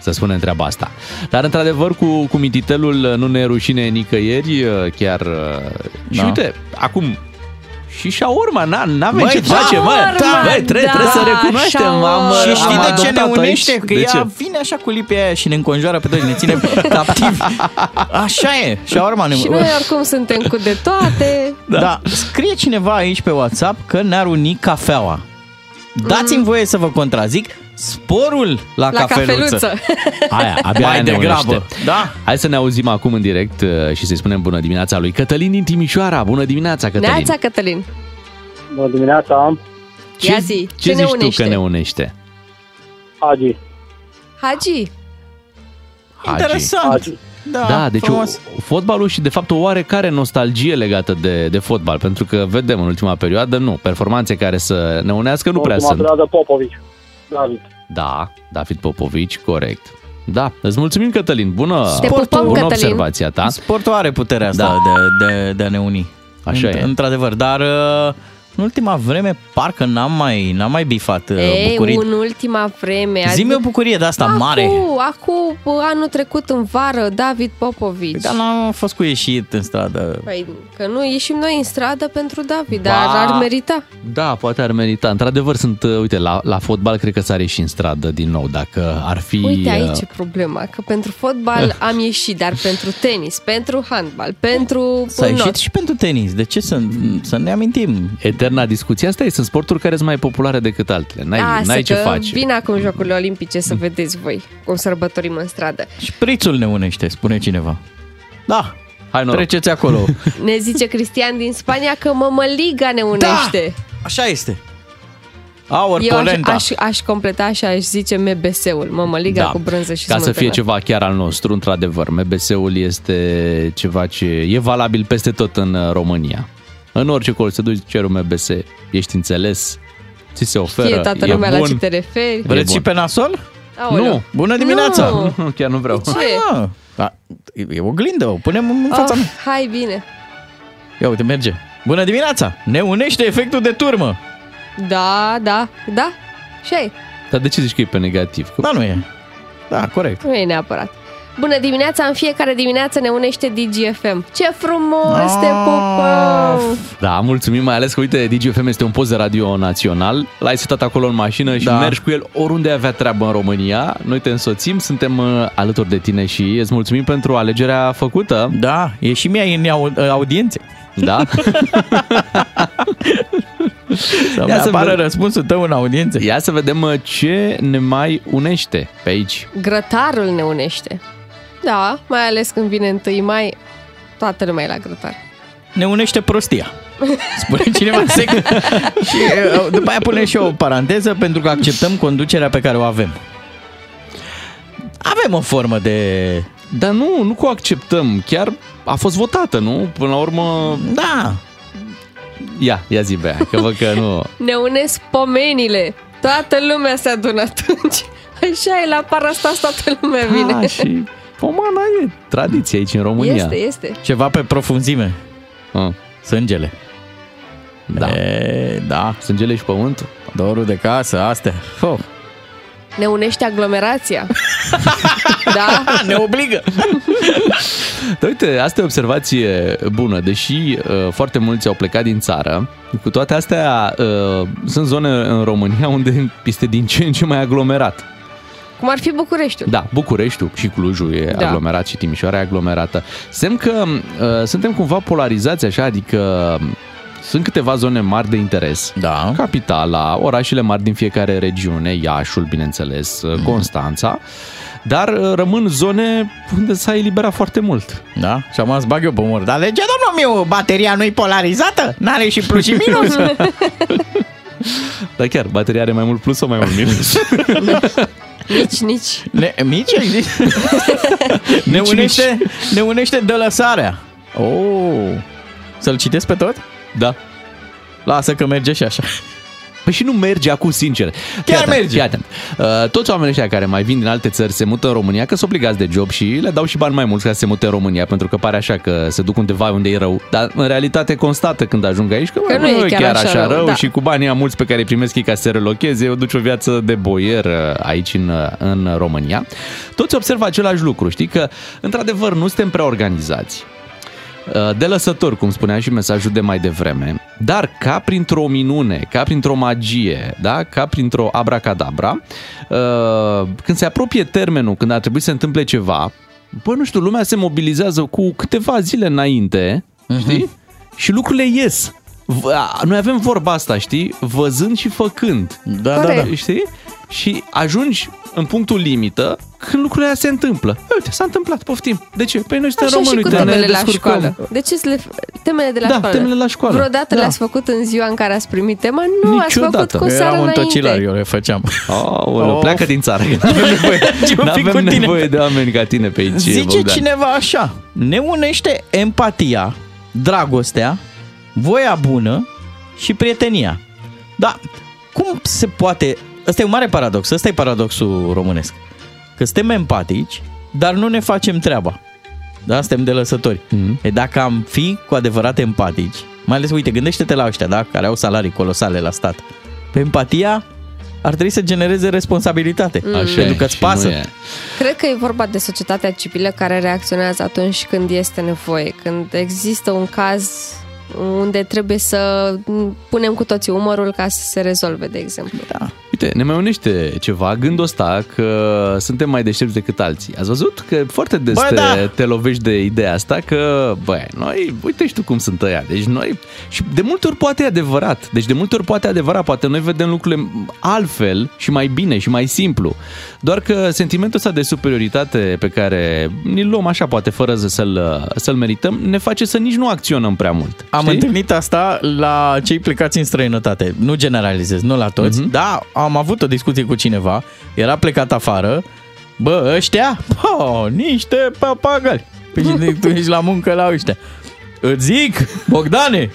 Să spunem treaba asta. Dar, într-adevăr, cu, cu mititelul nu ne e rușine nicăieri, chiar... Și Da. uite, acum, și șaurma, n- n-avem Băi, ce da, face, mă. șaurma, Băi, trebuie, da, trebuie să recunoaștem. șaurma. Am, Și am știi de ce ne adoptat-o unește? aici. Că De ea ce? vine așa cu lipia aia și ne înconjoară pe toți, ne ține captivi. Așa e. Și urma ne... Și noi oricum suntem cu de toate. Da. da. Scrie cineva aici pe WhatsApp că ne-ar uni cafeaua. Dați-mi voie să vă contrazic. Sporul la, La cafeluță. cafeluță. Aia, abia Mai aia ne degrabă. unește. Da. Hai să ne auzim acum în direct uh, și să-i spunem bună dimineața lui Cătălin din Timișoara. Bună dimineața, Cătălin. Neața, Cătălin. Bună dimineața, Ce, Ia zi, ce, ce ne zici unește? tu că ne unește? Agi. Hagi. Hagi. Interesant. Agi. Da, Da, deci frumos. o, fotbalul și de fapt o oarecare nostalgie legată de, de fotbal, pentru că vedem în ultima perioadă, nu, performanțe care să ne unească nu prea Ultima sunt. perioadă Popovici. David. Da, David Popovici, corect. Da, îți mulțumim, Cătălin. Bună, Te pupăm, bună Cătălin. observația ta. Sportul are puterea asta Da. de, de, de a ne uni. Așa Înt- e. Într-adevăr, dar uh, în ultima vreme parcă n-am mai, n-am mai bifat uh, Ei, bucurii. în ultima vreme. Zi-mi o bucurie de asta mare. Acum, acum, anul trecut în vară, David Popovici. Dar n-am fost cu ieșit în stradă. Păi, că nu ieșim noi în stradă pentru David, Ba. dar ar merita. Da, poate ar merita. Într-adevăr, sunt, uh, uite, la, la fotbal cred că s-ar ieși în stradă din nou, dacă ar fi... Uite uh, aici e problema, că pentru fotbal am ieșit, dar pentru tenis, pentru handbal, pentru S-a ieșit not. și pentru tenis. De ce să, să ne amintim? Eterna discuție. Asta e, sunt sporturi care sunt mai populare decât altele. N-ai, Lasă n-ai ce că face. Vin acum Jocurile Olimpice să vedeți voi cum sărbătorim în stradă. Șprițul ne unește, spune cineva. Da, Hai, noroc. treceți acolo. Ne zice Cristian din Spania că mămăliga ne unește. Așa este. Aur, Eu aș, polenta. aș, aș completa și aș zice MBS-ul, mămăliga cu brânză și Da. Ca să smântână. fie ceva chiar al nostru, într-adevăr, MBS-ul este ceva ce e valabil peste tot în uh, România. În orice colț, te duci, ceri un MBS, ești înțeles, ți se oferă, Știe toată e lumea bun. la ce te referi. Vreți și bun. pe nasol? Aoleu. Nu. Bună dimineața! Nu. Chiar nu vreau. De ce? Hai, mă. Da, e- e o glindă, o punem în fața Oh, mea. hai bine. Ia uite, merge. Bună dimineața! Ne unește efectul de turmă. Da, da, da. Și ai. Dar de ce zici că e pe negativ? Că Da, nu e. Da, corect. Nu e neapărat. Bună dimineața, în fiecare dimineață ne unește DGFM. Ce frumos te pupăm! Da, mulțumim, mai ales că, uite, DGFM este un post de radio național. L-ai setat acolo în mașină și Da. mergi cu el oriunde ai avea treabă în România. Noi te însoțim, suntem uh, alături de tine și îți mulțumim pentru alegerea făcută. Da, e și mie în au- audiențe. Da? Să-mi Ia să apară ved- răspunsul tău în audiențe. Ia să vedem uh, ce ne mai unește pe aici. Grătarul ne unește. Da, mai ales când vine 1 mai, toată lumea e la grătar. Ne unește prostia. Spune cineva sec. și uh, după aia punem și o paranteză pentru că acceptăm conducerea pe care o avem. Avem o formă de... Dar nu, nu cu acceptăm, chiar a fost votată, nu? Până la urmă, Da, ia, ia zi, Bea, că văd că nu... Ne unesc pomenile. Toată lumea se adună atunci. Așa e, la Parastas toată lumea vine. Ah, și pomana e tradiție aici în România. Este, este. ceva pe profunzime. Ah, Sângele. da. E, da, Sângele și pământul. dorul de casă, astea. Oh. Ne unește aglomerația. da? Ne obligă. Dar uite, asta e o observație bună. Deși uh, foarte mulți au plecat din țară, cu toate astea uh, sunt zone în România unde este din ce în ce mai aglomerat. Cum ar fi Bucureștiul. Da, Bucureștiul și Clujul e Da. da. aglomerat și Timișoara e aglomerată. Semn că uh, suntem cumva polarizați așa, adică sunt câteva zone mari de interes. Da. Capitala, orașele mari din fiecare regiune, Iașul, bineînțeles, Mhm. mm. Constanța, dar uh, rămân zone unde s-a eliberat foarte mult. Da? Și am zis, bag eu pe umăr. Dar de ce, domnul meu, bateria nu-i polarizată? N-are și plus și minus? Dar chiar, bateria are mai mult plus sau mai mult minus? Nici, nici. Ne, mici ai zis? ne, Mici, unește, ne unește de lăsarea. Oh. Să-l citesc pe tot? Da. Lasă că merge și așa. Păi și nu merge acum, sincer. Fii atent, merge. Fii atent. Uh, toți oamenii ăștia care mai vin din alte țări se mută în România, că sunt obligați de job și le dau și bani mai mulți ca să se mute în România, pentru că pare așa că se duc undeva unde e rău. Dar în realitate constată când ajung aici că, Că bă, nu e chiar așa rău, da. și cu banii mulți pe care îi primesc ei ca să se relocheze, eu duci o viață de boier uh, aici în, uh, în România. Toți observă același lucru, știi că într-adevăr nu suntem prea organizați. Uh, de lăsător, cum spunea și mesajul de mai devreme, dar ca printr-o minune, ca printr-o magie, da? ca printr-o abracadabra, uh, când se apropie termenul, când ar trebui să se întâmple ceva, bă, nu știu, lumea se mobilizează cu câteva zile înainte, știi? Și lucrurile ies. V- a, Noi avem vorba asta, știi? Văzând și făcând. Da, da, da. Știi? Și ajungi în punctul limită când lucrurile astea se întâmplă. Uite, s-a întâmplat, poftim. De ce? Păi noi suntem Așa români, și cu uite, ne temele la descurcăm. școală. De ce să le... Temele de la Da, școală. temele la școală. Vreodată Da. le-ați făcut în ziua în care ați primit tema? Nu, ați făcut Niciodată. cu o seară Eram în înainte. tocilar, eu le făceam. Aoleu, Of. pleacă din țară. că N-avem nevoie, Ce un pic cu n-avem tine. nevoie de oameni ca tine pe aici, Zice Bogdan. cineva așa, ne unește empatia, dragostea, voia bună și prietenia. Da, cum se poate... Ăsta e un mare paradox, ăsta e paradoxul românesc. Că suntem empatici, dar nu ne facem treaba. Da, suntem de lăsători. Mhm. Mm-hmm. E dacă am fi cu adevărat empatici, mai ales, uite, gândește-te la ăștia, da, care au salarii colosale la stat. Pe empatia ar trebui să genereze responsabilitate. Așa pentru e, că îți și nu pasă. e. Cred că e vorba de societatea civilă care reacționează atunci când este nevoie, când există un caz unde trebuie să punem cu toții umărul ca să se rezolve, de exemplu. Da. Uite, ne mai unește ceva, gândul ăsta că suntem mai deștepți decât alții. Ați văzut că foarte des Bă, te, da. te lovești de ideea asta că, băi, noi, uite și tu cum sunt ăia. Deci noi, și de multe ori poate e adevărat. Deci de multe ori poate e adevărat. Poate noi vedem lucrurile altfel și mai bine și mai simplu. Doar că sentimentul ăsta de superioritate pe care ni-l luăm așa, poate fără să-l, să-l merităm, ne face să nici nu acționăm prea mult. Am știi? întâlnit asta la cei plecați în străinătate. Nu generalizez, nu la toți, Mhm. mm-hmm. dar am avut o discuție cu cineva, era plecat afară, bă, ăștia, bă, niște papagali. Păi și tu ești la muncă la ăștia. Îți zic, Bogdane,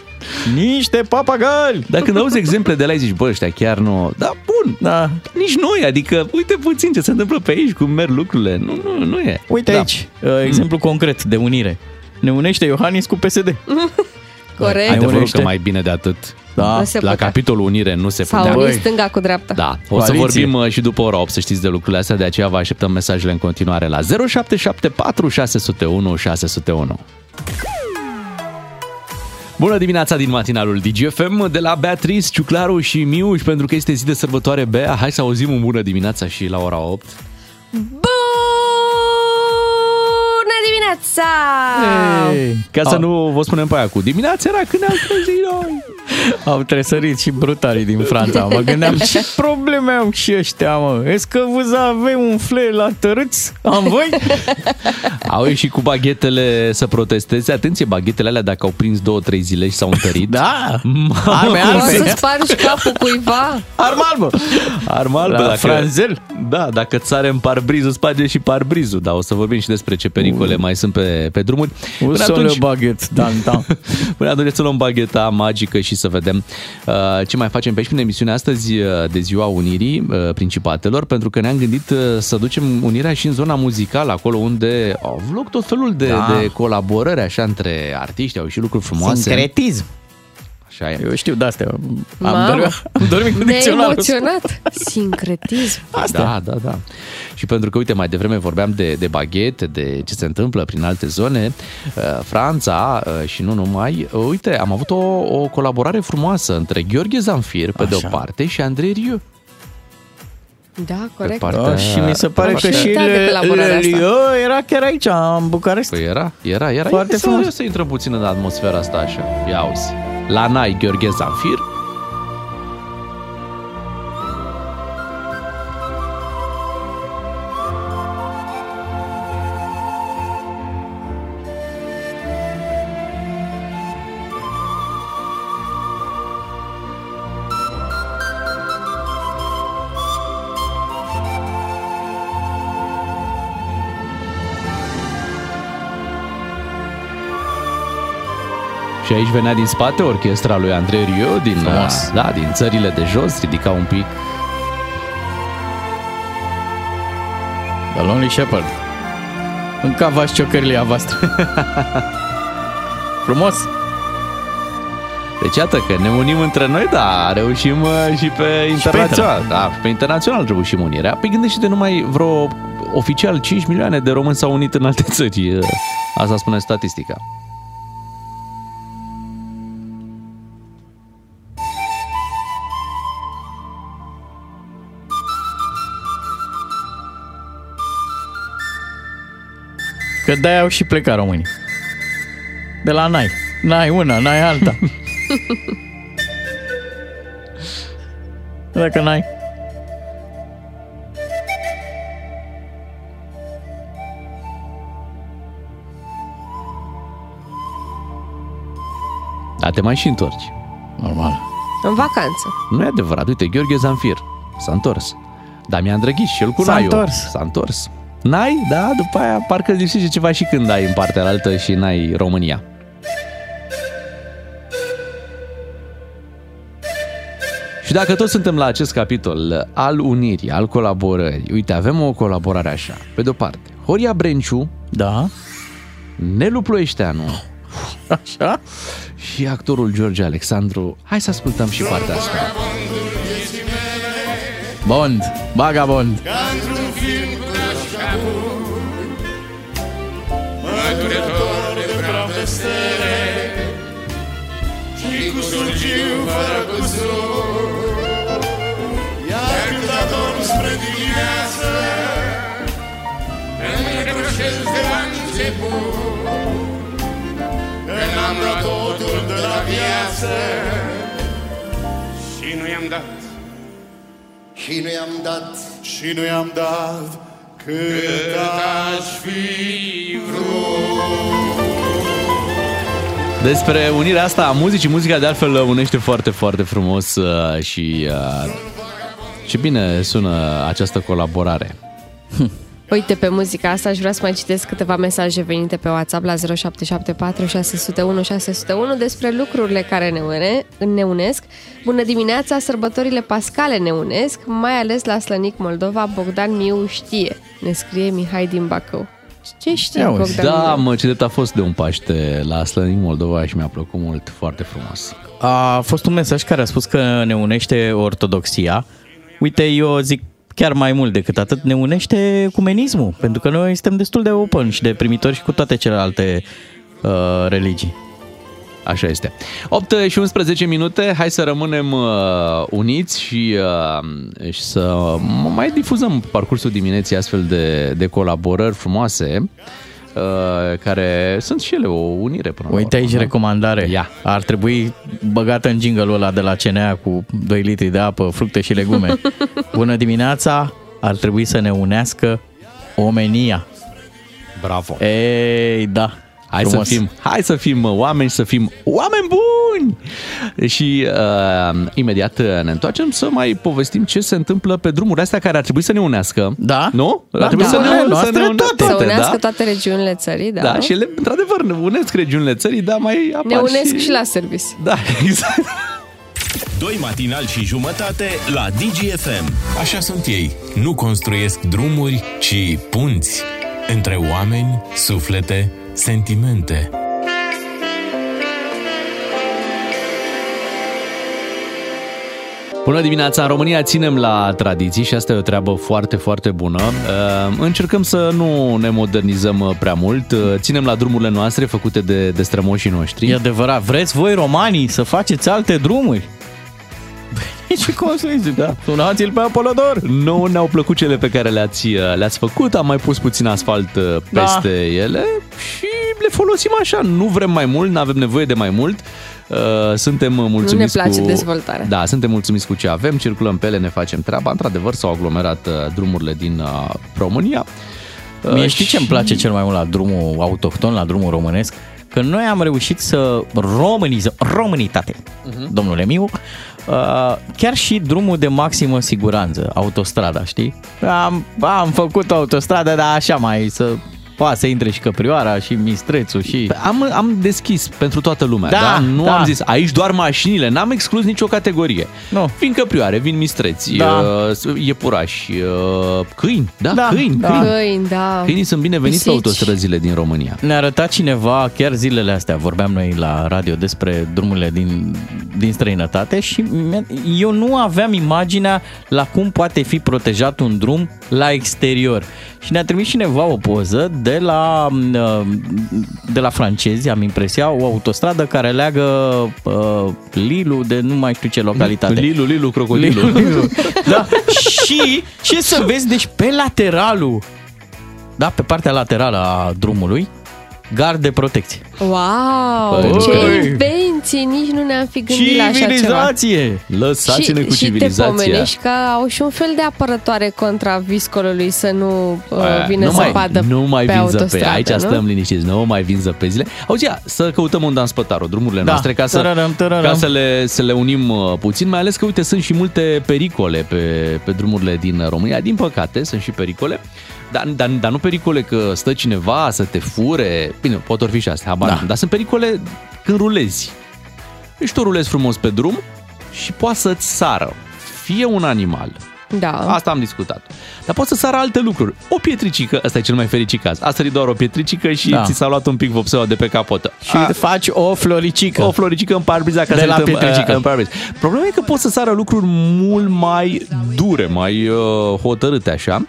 niște papagali. Dar când auzi exemple de la ei zici, bă, ăștia chiar nu... Da, bun, Da. nici noi, adică uite puțin ce se întâmplă pe aici, cum merg lucrurile. Nu, nu, nu e. Uite da. aici, uh, exemplu concret de unire. Ne unește Iohannis cu PSD. Corect. Adevărul unește. că mai bine de atât. Da. Nu se La putea. capitolul Unire nu se Sau putea. unii Băi. stânga cu dreapta. Da, o să Coaliție. vorbim uh, și după ora 8 să știți de lucrurile astea, de aceea vă așteptăm mesajele în continuare la 0774 601 601. Bună dimineața din matinalul DGFM de la Beatrice, Ciuclaru și Miuș pentru că este zi de sărbătoare Bea. Hai să auzim un bună dimineața și la ora 8. Bună dimineața! Hey. Ca să Au- nu vă spunem pe aia cu dimineața era când ne-am trezit noi. Au tresărit și brutarii din Franța. Mă gândeam ce probleme au și ăștia, mă. Est că vous avez un fle la tărâți? Am voi? Au ieșit cu baghetele să protesteze. Atenție, baghetele alea dacă au prins două, trei zile și s-au întărit. Da! Arme Poți să albe! spargi capul cuiva? Armă albă! Arma albă, La dacă, franzel. Da, dacă ți sare în parbrizul, sparge și parbrizul. Da, o să vorbim și despre ce pericole mai sunt pe, pe drumuri. Un Până solo atunci, baghet, dan, dan. până atunci să luăm bagheta magică și să vedem uh, ce mai facem pe aici prin emisiunea astăzi uh, de Ziua Unirii uh, Principatelor, pentru că ne-am gândit uh, să ducem unirea și în zona muzicală, acolo unde au avut loc tot felul de, Da. de colaborări așa între artiști, au și lucruri frumoase. Sincretism. Așa e. Eu știu de-astea. Am Mamă. dormit, am dormit cu Ne-ai dicționarul. emoționat. Sincretism. Da, da, da. Și pentru că, uite, mai devreme vorbeam de, de baghete, de ce se întâmplă prin alte zone, uh, Franța uh, și nu numai, uh, uite, am avut o, o colaborare frumoasă între Gheorghe Zanfir, pe de o parte, și Andrei Rieu. Da, corect. partea- Da, și mi se pare Am că și uitat de colaborarea asta. Lio era chiar aici, în Bucarest. Păi era, era, era. Foarte Ia să, frumos. ia să intrăm puțin în atmosfera asta așa. Ia auzi. La Nai Gheorghe Zanfir, aici venea din spate orchestra lui Andrei Rieu din, Frumos. da, din țările de jos, ridica un pic. The Lonely Shepherd. În cavaș ciocărilia voastră. Frumos. Deci iată că ne unim între noi, da, reușim uh, și pe internațional. Da, și pe internațional reușim unirea. Păi gândește-te numai vreo oficial 5 milioane de români s-au unit în alte țări. Uh, Asta spune statistica. Că de-aia au și plecat românii. De la Nai. N-ai una, n-ai alta. Dacă n-ai. Dar te mai și întorci. Normal. În vacanță. Nu e adevărat. Uite, Gheorghe Zanfir s-a întors. Damian Drăghiș și el cu S-a Naiu. întors. S-a întors. N-ai? Da, după aia parcă îți lipsește ceva și când ai în partea altă și n-ai România. Și dacă tot suntem la acest capitol al unirii, al colaborării, uite, avem o colaborare așa. Pe de-o parte, Horia Brenciu, Da. Nelu Ploieșteanu Așa? și actorul George Alexandru. Hai să ascultăm și partea asta. Bond. Bagabond. Într-un fără cusur Iar când adorm spre dimineață Îmi reproșez de la început Că n-am luat totul de la viață Și nu i-am dat Și nu i-am dat Și nu i-am dat Cât aș fi vrut Despre unirea asta a muzicii, muzica de altfel unește foarte, foarte frumos uh, și uh, ce bine sună această colaborare. Uite, pe muzica asta aș vrea să mai citesc câteva mesaje venite pe WhatsApp la 0774 601 601 despre lucrurile care ne, une, ne unesc. Bună dimineața, sărbătorile pascale ne unesc, mai ales la Slănic Moldova, Bogdan Miu știe, ne scrie Mihai din Bacău. Ce știe Ia uzi. Bogdan Da, Miu? mă, ce drept a fost de un Paște la Slănic Moldova și mi-a plăcut mult, foarte frumos. A fost un mesaj care a spus că ne unește ortodoxia. Uite, eu zic chiar mai mult decât atât, ne unește ecumenismul, pentru că noi suntem destul de open și de primitori și cu toate celelalte uh, religii. Așa este. 8 și 11 minute, hai să rămânem uh, uniți și, uh, și să mai difuzăm parcursul dimineții astfel de, de colaborări frumoase, uh, care sunt și ele o unire până la Uite aici urmă, nu? recomandare. Ia. Ar trebui băgată în jingle ăla de la CNA cu 2 litri de apă, fructe și legume. Bună dimineața, ar trebui să ne unească omenia. Bravo! Ei, da. Hai Frumos. să fim, hai să fim uh, oameni, să fim oameni buni! Și uh, imediat uh, ne întoarcem să mai povestim ce se întâmplă pe drumurile astea care ar trebui să ne unească. Da? Nu? Da, ar trebui da. să ne, Drumurile să noastre ne unească toate. Să unească da? toate regiunile țării, da. Da, și ele, într-adevăr, ne unesc regiunile țării, dar mai apar ne unesc și... și la service. Da, exact. Doi matinali și jumătate la DGFM. Așa sunt ei. Nu construiesc drumuri, ci punți. Între oameni, suflete, sentimente. Bună dimineața! În România ținem la tradiții și asta e o treabă foarte, foarte bună. Uh, Încercăm să nu ne modernizăm uh, prea mult. Uh, Ținem la drumurile noastre făcute de, de strămoșii noștri. E adevărat. Vreți voi, romanii, să faceți alte drumuri? Și construiți, da. Sunați-l pe Apolodor. Nu ne-au plăcut cele pe care le-ați, uh, le-ați făcut, am mai pus puțin asfalt uh, Da. peste ele și le folosim așa. Nu vrem mai mult, nu avem nevoie de mai mult. Uh, Suntem mulțumiți place cu... dezvoltarea. Da, suntem mulțumiți cu ce avem, circulăm pe ele, ne facem treaba. Într-adevăr, s-au aglomerat uh, drumurile din uh, România. Uh, Mie știi ce îmi și- place cel mai mult la drumul autohton, la drumul românesc? Că noi am reușit să românizăm, românitate, Mhm. domnule Miu, uh, chiar și drumul de maximă siguranță, autostrada, știi? Am, am făcut autostrada, dar așa mai să poate să intre și Căprioara și Mistrețul și... Am, am deschis pentru toată lumea, da? Da, Nu da. am zis aici doar mașinile, n-am exclus nicio categorie. Nu. Vin căprioare, vin mistreți, Da. uh, iepurași, uh, câini, da, Da, câini, da. câini. Câini, da. Câinii sunt bineveniți pe Pisici. autostrăzile din România. Ne-a arătat cineva, chiar zilele astea, vorbeam noi la radio despre drumurile din, din străinătate și mi-a- eu nu aveam imaginea la cum poate fi protejat un drum la exterior. Și ne-a trimis cineva o poză de la, uh, de la francezi, am impresia, o autostradă care leagă uh, Lilu de nu mai știu ce localitate. Lilu, Lilu, crocodilul. Lilu, Lilu. Da. Și ce să vezi, deci pe lateralul, da, pe partea laterală a drumului, gard de protecție. Wow, Păi, ce băi. invenție, nici nu ne-am fi gândit la așa ceva. Civilizație! Lăsați-ne cu și, și te civilizația. pomenești că au și un fel de apărătoare contra viscolului să nu uh, Aia, vină nu să mai, vadă nu mai pe vin autostradă, zăpe, aici nu? stăm liniștiți, nu mai vin zăpezile. Auzi, ia, să căutăm un dans pătarul, drumurile Da. noastre, ca să, Tărărăm, tărărăm. ca să, le, să le unim uh, puțin, mai ales că, uite, sunt și multe pericole pe, pe drumurile din România. Din păcate, sunt și pericole, dar, dar, dar nu pericole că stă cineva să te fure, bine, pot ori fi și astea, habar Da. n-am, dar sunt pericole când rulezi. Deci tu rulezi frumos pe drum și poate să-ți sară fie un animal, Da. Asta am discutat. Dar poți să sară alte lucruri. O pietricică, ăsta e cel mai fericit caz. A sărit doar o pietricică și Da. ți s-a luat un pic vopseaua de pe capotă. Și faci o floricică. O floricică în parbriza ca De să la uităm, pietricică. uh, în parbriz. Problema e că poți să sară lucruri mult mai dure, mai uh, hotărâte așa.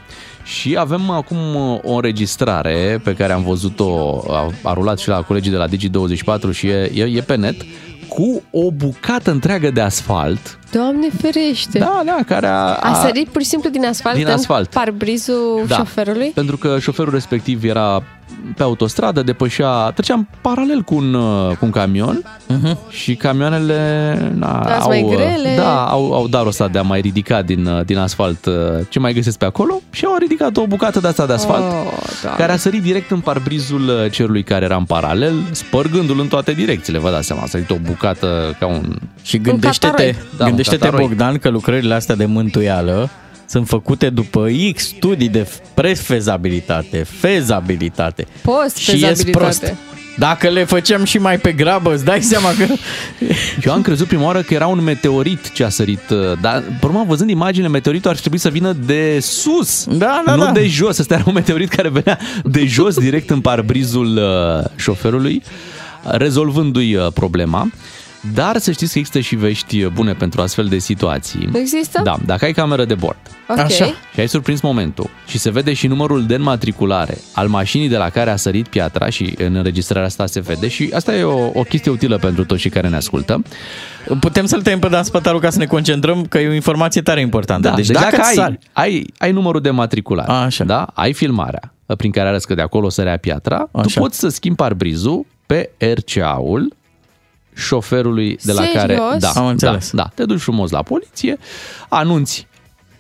Și avem acum uh, o înregistrare pe care am văzut-o, a, a rulat și la colegii de la Digi24 și e, e, e pe net, cu o bucată întreagă de asfalt. Doamne ferește! Da, da, care a, A sărit pur și simplu din asfalt, Din în asfalt. parbrizul Da. șoferului? Pentru că șoferul respectiv era pe autostradă, depășea, trecea în paralel cu un, uh, cu un camion uh-huh. și camioanele na, Da, sunt au, mai grele. Da, au, au darul ăsta de a mai ridica din, uh, din asfalt uh, ce mai găsesc pe acolo și au ridicat o bucată de asta de asfalt Oh, Doamne. care a sărit direct în parbrizul uh, celui care era în paralel, spărgându-l în toate direcțiile. Vă dați seama, a sărit o bucată ca un... Și gândește-te, Da, un gândește-te cataroi. Bogdan, că lucrările astea de mântuială sunt făcute după X studii de prefezabilitate, fezabilitate. Post Și ies prost. fezabilitate. Dacă le făceam și mai pe grabă, îți dai seama că... Eu am crezut prima oară că era un meteorit ce a sărit, uh, dar pe urmă, văzând imaginile, meteoritul ar trebui să vină de sus, Da, da, nu da. de jos. Ăsta era un meteorit care venea de jos, direct în parbrizul uh, șoferului, rezolvându-i uh, problema. Dar să știți că există și vești bune pentru astfel de situații. Există? Da, dacă ai cameră de bord Ok. Așa. și ai surprins momentul și se vede și numărul de înmatriculare al mașinii de la care a sărit piatra și în înregistrarea asta se vede și asta e o, o chestie utilă pentru toți cei care ne ascultă. Putem să-l tăiem pe Dan Spătaru ca să ne concentrăm, că e o informație tare importantă. Da, deci, deci, dacă, dacă, ai, sari, ai, ai numărul de matriculare, Așa. da? ai filmarea prin care arăți că de acolo sărea piatra, Așa. tu poți să schimbi parbrizul pe RCA-ul șoferului de la Serios? care... Da, Am da, înțeles. da, te duci frumos la poliție, anunți,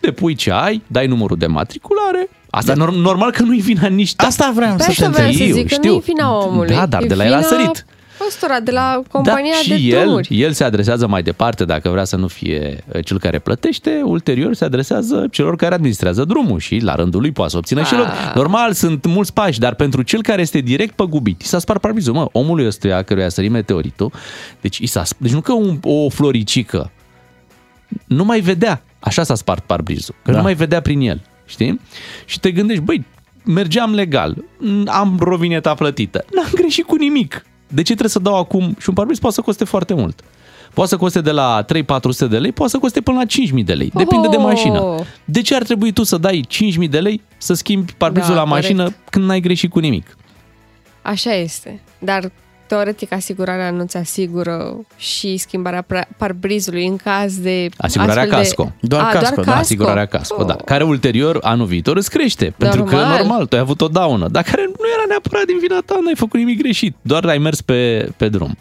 depui ce ai, dai numărul de matriculare, Asta da. normal că nu-i vina nici ta. Asta vreau Pe să asta te vreau întreb. să zic, că știu. nu-i vina omului. Da, dar e de la el a vina sărit. Ăstora, de la compania da, de și el, drumuri. el se adresează mai departe, dacă vrea să nu fie uh, cel care plătește, ulterior se adresează celor care administrează drumul și la rândul lui poate să obțină și Ah. el. Normal, sunt mulți pași, dar pentru cel care este direct păgubit, i s-a spart parbrizul, mă, omului ăstuia căruia a sărit meteoritul, deci, i s-a, sp- deci nu că un, o floricică, nu mai vedea, așa s-a spart parbrizul, că Da. nu mai vedea prin el, știi? Și te gândești, băi, mergeam legal, am rovineta plătită, n-am greșit cu nimic. De ce trebuie să dau acum? Și un parbriz poate să coste foarte mult. Poate să coste de la 3-400 de lei, poate să coste până la 5.000 de lei. Depinde de Oh. mașină. De ce ar trebui tu să dai 5.000 de lei să schimbi parbrizul Da, la mașină corect. când n-ai greșit cu nimic? Așa este. Dar teoretic asigurarea nu ți asigură și schimbarea pra- parbrizului în caz de Asigurarea astfel casco. De... A, doar casco? da, asigurarea casco, da. Care ulterior, anul viitor, îți crește. Pentru că, Normal. normal, tu ai avut o daună, dar care nu era neapărat din vina ta, n-ai făcut nimic greșit, doar ai mers pe, pe drum.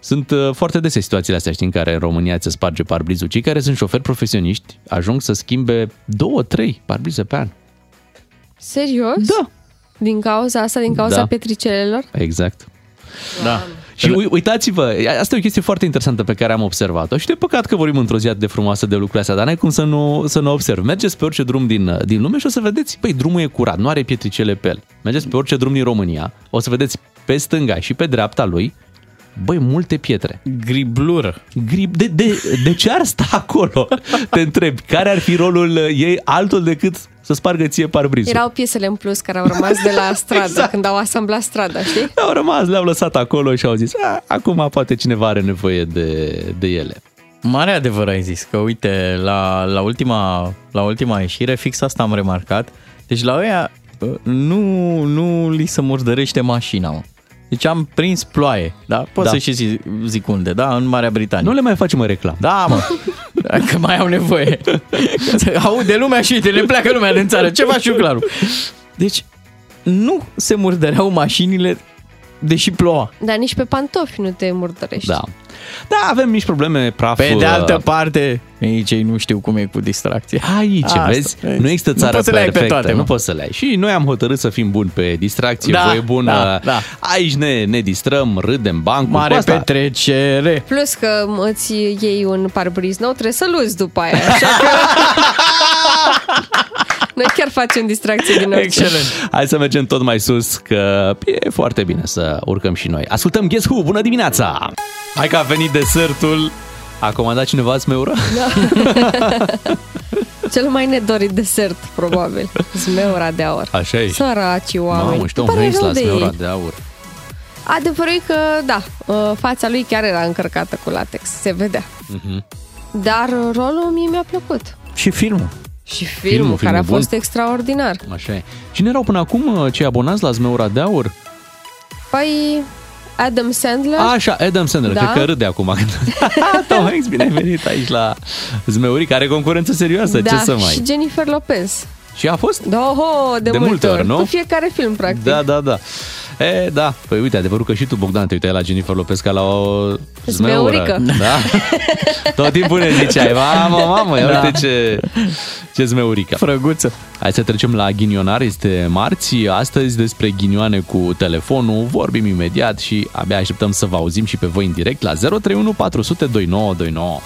Sunt uh, foarte dese situațiile astea, știi, în care în România ți sparge parbrizul. Cei care sunt șoferi profesioniști ajung să schimbe două, trei parbrize pe an. Serios? Da. Din cauza asta, din cauza Da. petricelelor? Exact. Da. Și ui- uitați-vă, asta e o chestie foarte interesantă pe care am observat-o și de păcat că vorbim într-o zi atât de frumoasă de lucrurile astea, dar n-ai cum să nu, să nu observ. Mergeți pe orice drum din, din lume și o să vedeți, păi, drumul e curat, nu are pietricele pe el. Mergeți pe orice drum din România, o să vedeți pe stânga și pe dreapta lui, băi, multe pietre. Griblură. Grib, de, de, de ce ar sta acolo? Te întrebi, care ar fi rolul ei altul decât să spargă ție parbrizul? Erau piesele în plus care au rămas de la stradă, exact. când au asamblat strada, știi? Au rămas, le-au lăsat acolo și au zis, "A, acum poate cineva are nevoie de, de ele. Mare adevăr ai zis, că uite, la, la, ultima, la ultima ieșire, fix asta am remarcat. Deci la ăia nu, nu li se murdărește mașina, mă. Deci am prins ploaie, da? Pot Da. să și zi- zic unde, da? În Marea Britanie. Nu le mai facem reclam. Da, mă. Că mai au nevoie. Aude lumea și uite, le pleacă lumea din țară. Ce faci șuclarul? Deci, nu se murdăreau mașinile deși ploua. Dar nici pe pantofi nu te murdărești. Da. Da, avem mici probleme, praf. Pe de altă uh, parte, aici ei nu știu cum e cu distracție. Aici, Asta, vezi? vezi? Nu există Nu țară poți să le ai pe perfectă, toate, nu mă. poți să le ai. Și noi am hotărât să fim buni pe distracție, Da, voie bună. da, da. Aici ne, ne distrăm, râdem bancul. Mare Cu asta, petrecere. Plus că îți iei un parbriz nou, trebuie să-l uzi după aia. Așa că... Noi chiar facem distracție din orice. Hai să mergem tot mai sus, că e foarte bine să urcăm și noi. Ascultăm Guess Who, bună dimineața! Hai că a venit desertul. A comandat cineva smeură? Cel mai nedorit desert, probabil. Zmeura de aur. Așa e. Săraci oameni. Mamă, știu Îmi un pare hăins rău la de smeura ei. de aur. Adevărul e că, da, uh, fața lui chiar era încărcată cu latex, se vedea. Mhm. Dar rolul mie mi-a plăcut. Și filmul. Și filmul, Filmul, care a filmul fost bun. extraordinar. Așa e. Cine erau până acum uh, cei abonați la Zmeura de Aur? Păi, Adam Sandler. Așa, Adam Sandler, Da. cred că râde acum. Tom Hanks, bine ai venit aici la Zmeuri, care are concurență serioasă, da, ce să mai... și Jennifer Lopez. Și a fost? Da, ho, de, De multe ori, nu? Cu fiecare film, practic. Da, da, da. E, da. Păi uite, adevărul că și tu, Bogdan, te uitai la Jennifer Lopez ca la o Zmeurică. zmeură. Da? Tot timpul ne ziceai, mamă, mamă, ia Da. uite ce, ce zmeurică. Frăguță. Hai să trecem la ghinionar, este marți. Astăzi despre ghinioane cu telefonul vorbim imediat și abia așteptăm să vă auzim și pe voi în direct la 031 400 2929.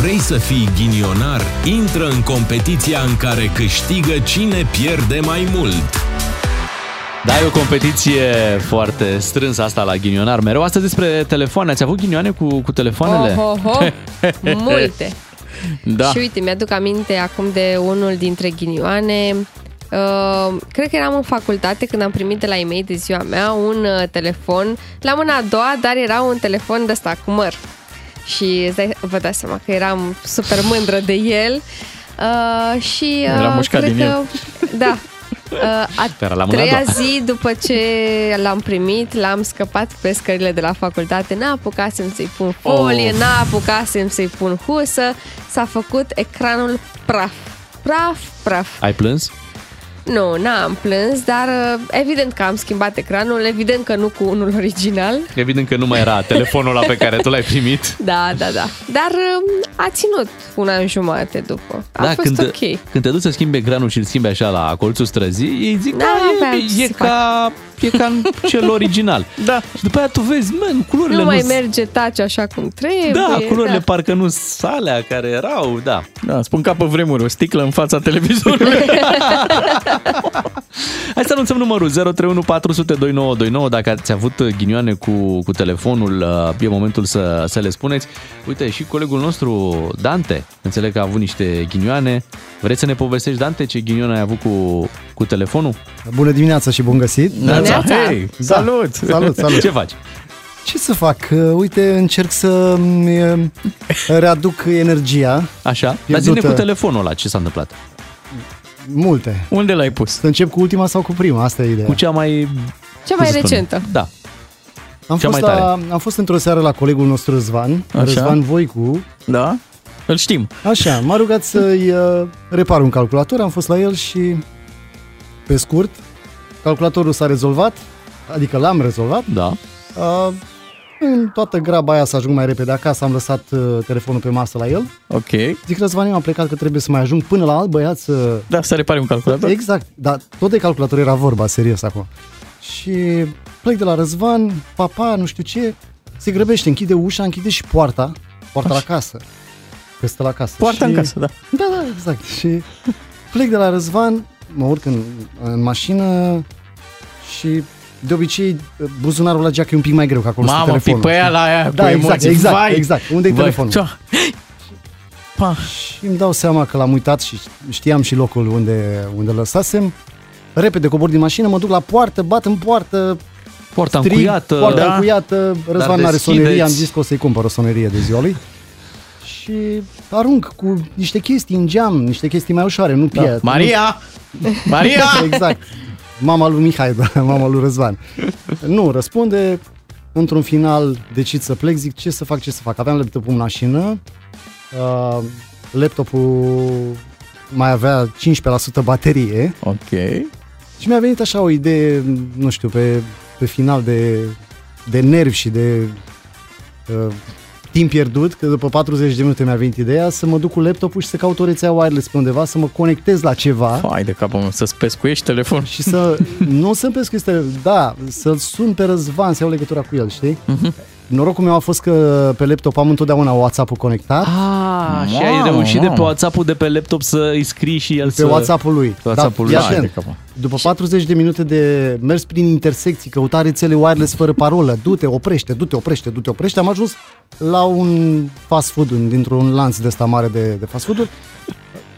Vrei să fii ghinionar? Intră în competiția în care câștigă cine pierde mai mult. Da, e o competiție foarte strânsă asta la ghinionar. Mereu astăzi despre telefoane. Ați avut ghinioane cu, cu telefoanele? Oh, oh, oh. Multe. Da. Și uite, mi-aduc aminte acum de unul dintre ghinioane. Uh, cred că eram în facultate când am primit de la e-mail de ziua mea un uh, telefon la mâna a doua, dar era un telefon de ăsta cu măr. Și îți dai- vă dați seama că eram super mândră de el. Uh, și uh, Era mușcat cred din că, Da. Uh, a Era la mâna a treia doua. zi după ce l-am primit, l-am scăpat pe scările de la facultate, n-apucasem să-i pun folie, Oh. n-apucasem să-i pun husă, s-a făcut ecranul praf. Praf, praf. Ai plâns? Nu, n-am plâns, dar uh, evident că am schimbat ecranul, evident că nu cu unul original. Evident că nu mai era telefonul ăla pe care tu l-ai primit. Da, da, da. Dar um, a ținut un an jumate după. A fost când, ok. când te duci să schimbi ecranul și îl schimbi așa la colțul străzii, ei zic, Da, da, aveam ce e, e, să ca, e ca în cel original. Da. Și după aia tu vezi, man, culorile Nu nu mai s- merge taci așa cum trebuie. Da, culorile da. parcă nu sunt alea care erau, da. Da, spun ca pe vremuri, o sticlă în fața televizorului. Hai să anunțăm numărul 031 400 2929 dacă ați avut ghinioane cu, cu telefonul, uh, e momentul să, să le spuneți. Uite, și colegul nostru, Dante, înțeleg că a avut niște ghinioane. Vreți să ne povestești, Dante, ce ghinioane ai avut cu, cu telefonul? Bună dimineața și bun găsit! Neața. Hei, salut! Salut, salut! Ce faci? Ce să fac? Uh, Uite, încerc să uh, readuc energia. Așa? Dar pierdută. zine cu telefonul ăla, ce s-a întâmplat? Multe. Unde l-ai pus? Să încep cu ultima sau cu prima? Asta e ideea. Cu cea mai... Cea cum mai să spun? recentă. Da. Am Cea fost, mai la, am fost într-o seară la colegul nostru Răzvan, Așa. Răzvan Voicu. Da? Îl știm. Așa, m-a rugat să-i uh, repar un calculator, am fost la el și, pe scurt, calculatorul s-a rezolvat, adică l-am rezolvat. Da. Uh, în toată graba aia să ajung mai repede acasă, am lăsat uh, telefonul pe masă la el. Ok. Zic, Răzvan, eu am plecat că trebuie să mai ajung până la alt băiat să... Da, să repare un calculator. Exact, dar tot de calculator era vorba, serios acum. Și plec de la Răzvan, papa, nu știu ce, se grăbește, închide ușa, închide și poarta, poarta la casă. Că stă la casă. Poarta și... în casă, da. Da, da, exact. Și plec de la Răzvan, mă urc în, în mașină și de obicei buzunarul la geac e un pic mai greu, că acolo stă Mamă, telefonul. pipăia la aia Da, cu exact, emoții. exact, Vai! exact. Unde-i Vai, telefonul? cea- Pa. Și îmi dau seama că l-am uitat și știam și locul unde, unde lăsasem. Repede cobor din mașină, mă duc la poartă, bat în poartă, Poarta strig, încuiată. Poarta da. încuiată, Răzvan Dar n-are deschideți. sonerie, am zis că o să-i cumpăr o sonerie de ziua lui. Și arunc cu niște chestii în geam, niște chestii mai ușoare, nu Da. pierd. Maria! Maria! exact. Mama lui Mihai, da, mama lui Răzvan. Nu, răspunde, într-un final decid să plec, zic ce să fac, ce să fac. Aveam laptopul în mașină, uh, laptopul mai avea 15% baterie. Ok. Și mi-a venit așa o idee, nu știu, pe, pe final de, de nervi și de uh, timp pierdut, că după 40 de minute mi-a venit ideea să mă duc cu laptopul și să caut o rețea wireless pe undeva, să mă conectez la ceva. Hai de capul meu, să-ți pescuiești telefon. Și să, nu să-mi pescuiesc, da, să-l sun pe Răzvan, să iau legătura cu el, știi? Mhm. Norocul meu a fost că pe laptop am întotdeauna WhatsApp-ul conectat. Ah, și ai Mamă, reușit de pe mamă. WhatsApp-ul de pe laptop să îi scrii și el pe să... WhatsApp-ul lui. Pe WhatsApp-ul da, lui. fii Hai de atent. capul. După 40 de minute de mers prin intersecții, căuta rețele wireless fără parolă, du-te, oprește, du-te, oprește, du-te, oprește, am ajuns la un fast food, un- dintr-un lanț de ăsta mare de, de fast food-uri.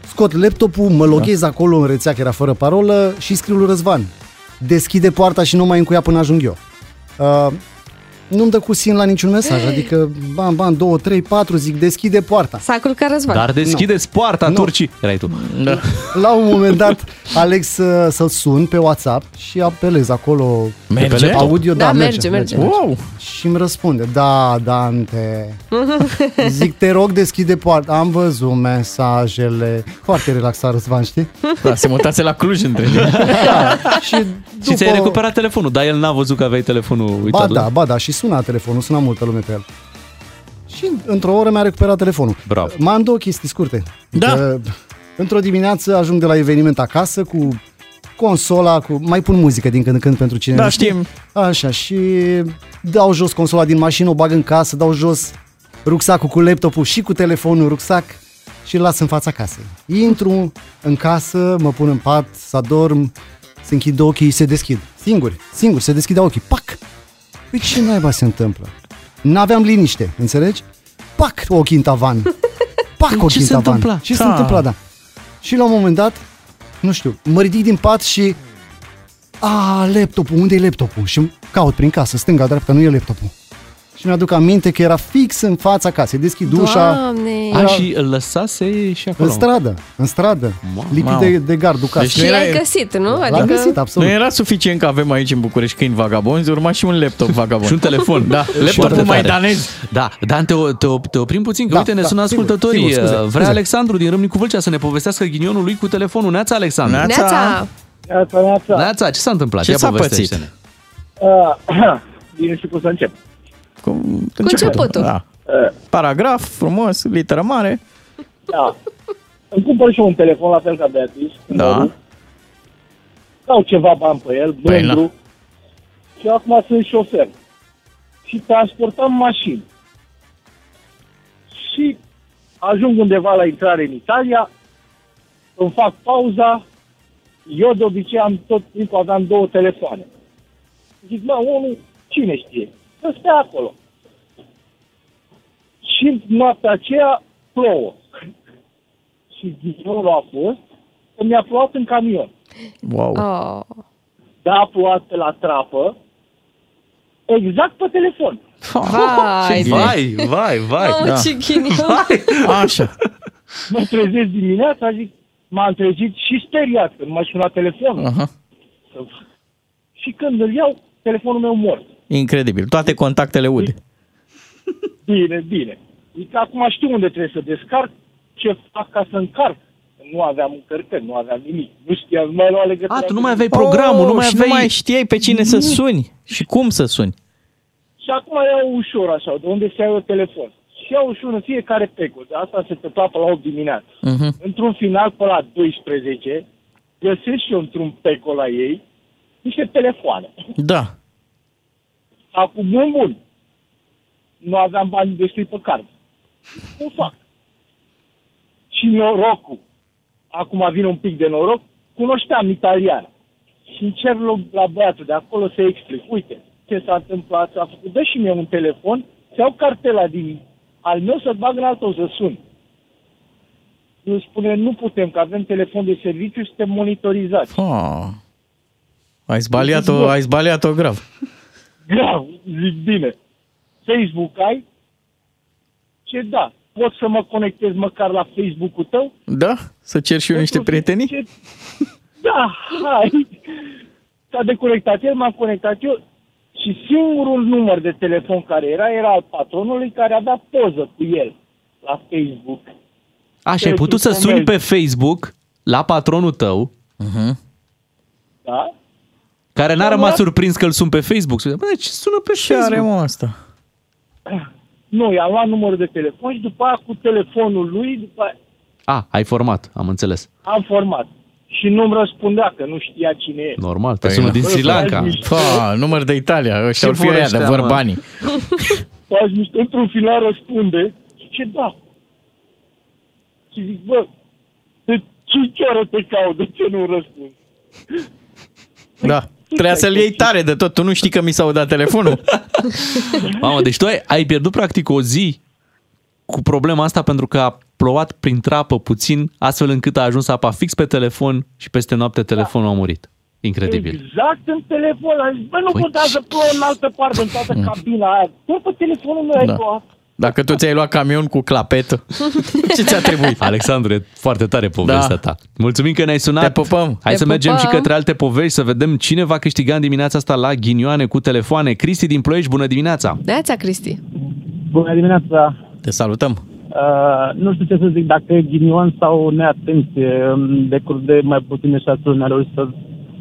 Scot laptopul, mă loghez Da. acolo în rețea, că era fără parolă, și scriu lui Răzvan. Deschide poarta și nu mai încuia până ajung eu. Uh, nu-mi dă cu sin la niciun mesaj, adică bam, bam, 2, 3, 4, zic, deschide poarta. S-a culcat Răzvan. Dar deschideți poarta, Nu. turcii. Erai tu. Da. La un moment dat aleg să, să-l sun pe WhatsApp și apelez acolo Merge? pe audio. Da, Da, merge, merge. Wow! Și îmi răspunde, da, Dante. Zic, te rog, deschide poarta. Am văzut mesajele. Foarte relaxat, Răzvan, știi? Da, se mutase la Cluj între timp. Da. și Și ți-ai recuperat telefonul, dar el n-a văzut că aveai telefonul uitat. Ba da, ba da, și suna telefonul, suna multă lume pe el. Și într-o oră mi-a recuperat telefonul. Bravo. Mai am două chestii scurte. Da. Că, într-o dimineață ajung de la eveniment acasă cu consola, cu mai pun muzică din când în când pentru cine Da, nu știe. știm. Așa, și dau jos consola din mașină, o bag în casă, dau jos rucsacul cu laptopul și cu telefonul rucsac și îl las în fața casei. Intru în casă, mă pun în pat, să adorm, se închid ochii, se deschid. Singur, singur, se deschide ochii. Pac! Păi ce naiba se întâmplă? N-aveam liniște, înțelegi? Pac! Ochii în tavan. Pac! Ce Ochii în se tavan. întâmpla? Ce se Da. întâmpla, da. Și la un moment dat, nu știu, mă ridic din pat și a, laptopul, unde e laptopul? Și caut prin casă, stânga, dreapta, nu e laptopul. Și mi-aduc aminte că era fix în fața casei. Deschid ușa Doamne! A, și îl lăsase și acolo. în stradă, în stradă, Mamă. lipit Mamă. de, de gardul casei. Deci Și nu l-ai era- găsit, nu? L-am Adică... găsit, Nu absolut. era suficient că avem aici în București câini vagabonzi, urma și un laptop vagabond. Și un telefon. Da, laptopul Foarte mai tare. danez. Da, Dan, te, te, te oprim puțin, că Da, uite, ne da, sună sigur, ascultătorii. sigur, scuze, Vrea scuze. Alexandru din Râmnicu Vâlcea să ne povestească ghinionul lui cu telefonul. Neața, Alexandru. Neața. Neața! Neața, neața. Neața, ce s-a întâmplat? Ce Ia s-a povestește-ne. Uh, bine știu cum să încep. Cu începutul. Da. Paragraf, frumos, literă mare. Da. Îmi cumpăr și eu un telefon la fel ca Beatrice. Da. Dau ceva bani pe el, Păi, mândru. și acum sunt șofer. Și transportam mașini. Și ajung undeva la intrare în Italia, îmi fac pauza, eu de obicei am tot timpul aveam două telefoane. Zic, mă, unul, cine știe? Să stea acolo. Și noaptea aceea plouă. Și ghinionul a fost că mi-a plouat în camion. Wow. Oh. Da, a plouat pe la trapă Exact pe telefon. Vai, Vai, vai, vai. Mamă, da. ce ghinion. Așa. Mă trezesc dimineața, zic, m-am trezit și speriat când m-a sunat telefonul. Aha. Și când îl iau, telefonul meu mort. Incredibil. Toate contactele ude. Bine, bine. Zic, acum știu unde trebuie să descarc, ce fac ca să încarc. Nu aveam încărcări, nu aveam nimic. Nu știam, nu mai luat legătura. A, tu nu cu mai aveai nimeni. programul, nu mai Oh, și aveai... nu mai știai pe cine să suni și cum să suni. Și acum iau ușor așa, de unde se iau telefon. Și iau ușor în fiecare pecul. De asta se întâmpla pe la 8 dimineața. Uh-huh. Într-un final, pe la 12, găsesc și eu într-un pecul la ei niște telefoane. Da. Acum, bun, bun. Nu aveam bani destui pe card. Cum fac? Și norocul. Acum vine un pic de noroc. Cunoșteam italian. Și încerc la, la băiatul de acolo să explic. Uite, ce s-a întâmplat, s-a făcut. Dă și mie un telefon, să iau cartela din al meu să-l bag în al tău să sun. El spune, nu putem, că avem telefon de serviciu și suntem monitorizați. Oh. Ai zbaliat-o, ai zbaliat-o grav. Grav, zic bine. Facebook ai? Ce da, pot să mă conectez măcar la Facebook-ul tău? Da? Să cer și eu niște prietenii? Ce... Da, hai. S-a deconectat el, m-am conectat eu și singurul număr de telefon care era, era al patronului care a dat poză cu el la Facebook. Aș, și ai putut să suni pe Facebook la patronul tău, uh-huh. Da? Care n-a rămas surprins că îl sun pe Facebook. Spune, Bă, ce sună pe Ce Facebook? are mă asta? Nu, i-am luat numărul de telefon și după aia cu telefonul lui, după aia A, ai format, am înțeles. am format. Și nu-mi răspundea, că nu știa cine e. Normal, te Păi sună nu. din Sri Lanka. Pa, număr de Italia, ăștia Ce ar fi vor aia de ăștia, vor mă? banii. faci niște, într-un final răspunde și ce da. Și zic, bă, de 5 ore te caut, de ce nu răspund? Da. Trebuia să-l iei tare de tot. Tu nu știi că mi s-au dat telefonul? Mamă, deci tu ai, ai pierdut practic o zi cu problema asta pentru că a plouat prin trapă puțin, astfel încât a ajuns apa fix pe telefon și peste noapte telefonul a murit. Incredibil. Exact în telefon. Am zis, bă, nu Păi contează, plouă în altă parte, în toată cabina aia. Doar pe telefonul meu ai Da. plouat. Dacă tu ți-ai luat camion cu clapetă, ce ți-a trebuit? Alexandru, e foarte tare povestea Da. ta. Mulțumim că ne-ai sunat. Te pupăm. Hai Te să mergem pupăm. și către alte povești, să vedem cine va câștiga în dimineața asta la ghinioane cu telefoane. Cristi din Ploiești, bună dimineața! Neața, Cristi. Bună dimineața! Te salutăm. Uh, nu știu ce să zic, dacă e ghinion sau neatenție. În decurs de mai puține șase luni am reușit să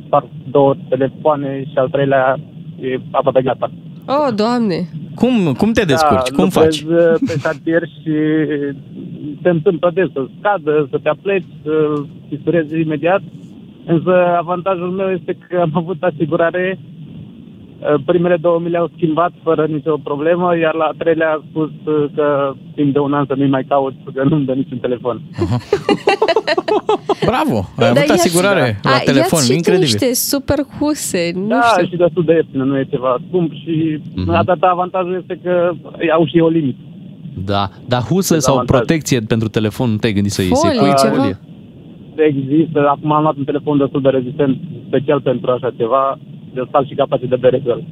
sparg două telefoane și al treilea e aproape gata. Oh, Doamne! Cum, cum te descurci? Da, cum lucrez, faci? uh, pe șantier și se întâmplă des să scadă, să te apleci, să fisurezi imediat. Însă avantajul meu este că am avut asigurare Uh, Primele două mi le-au schimbat fără nicio problemă, iar la a treilea a spus uh, că timp de un an să nu-i mai caut, că nu-mi dă niciun telefon. Bravo! Ai avut ia-ți- asigurare la a, telefon, ia-ți și tu incredibil. niște super huse, nu da, știu. și destul de ieftină, nu e ceva scump și mm-hmm. atâta avantajul este că au și o limită. Da, dar husă sau Dezavantaj. protecție pentru telefon, nu te-ai gândit să iei? Folie, Să-i pui ceva? folie? Există, acum am luat un telefon destul de rezistent, special pentru așa ceva, de stal și capace de bere cu el.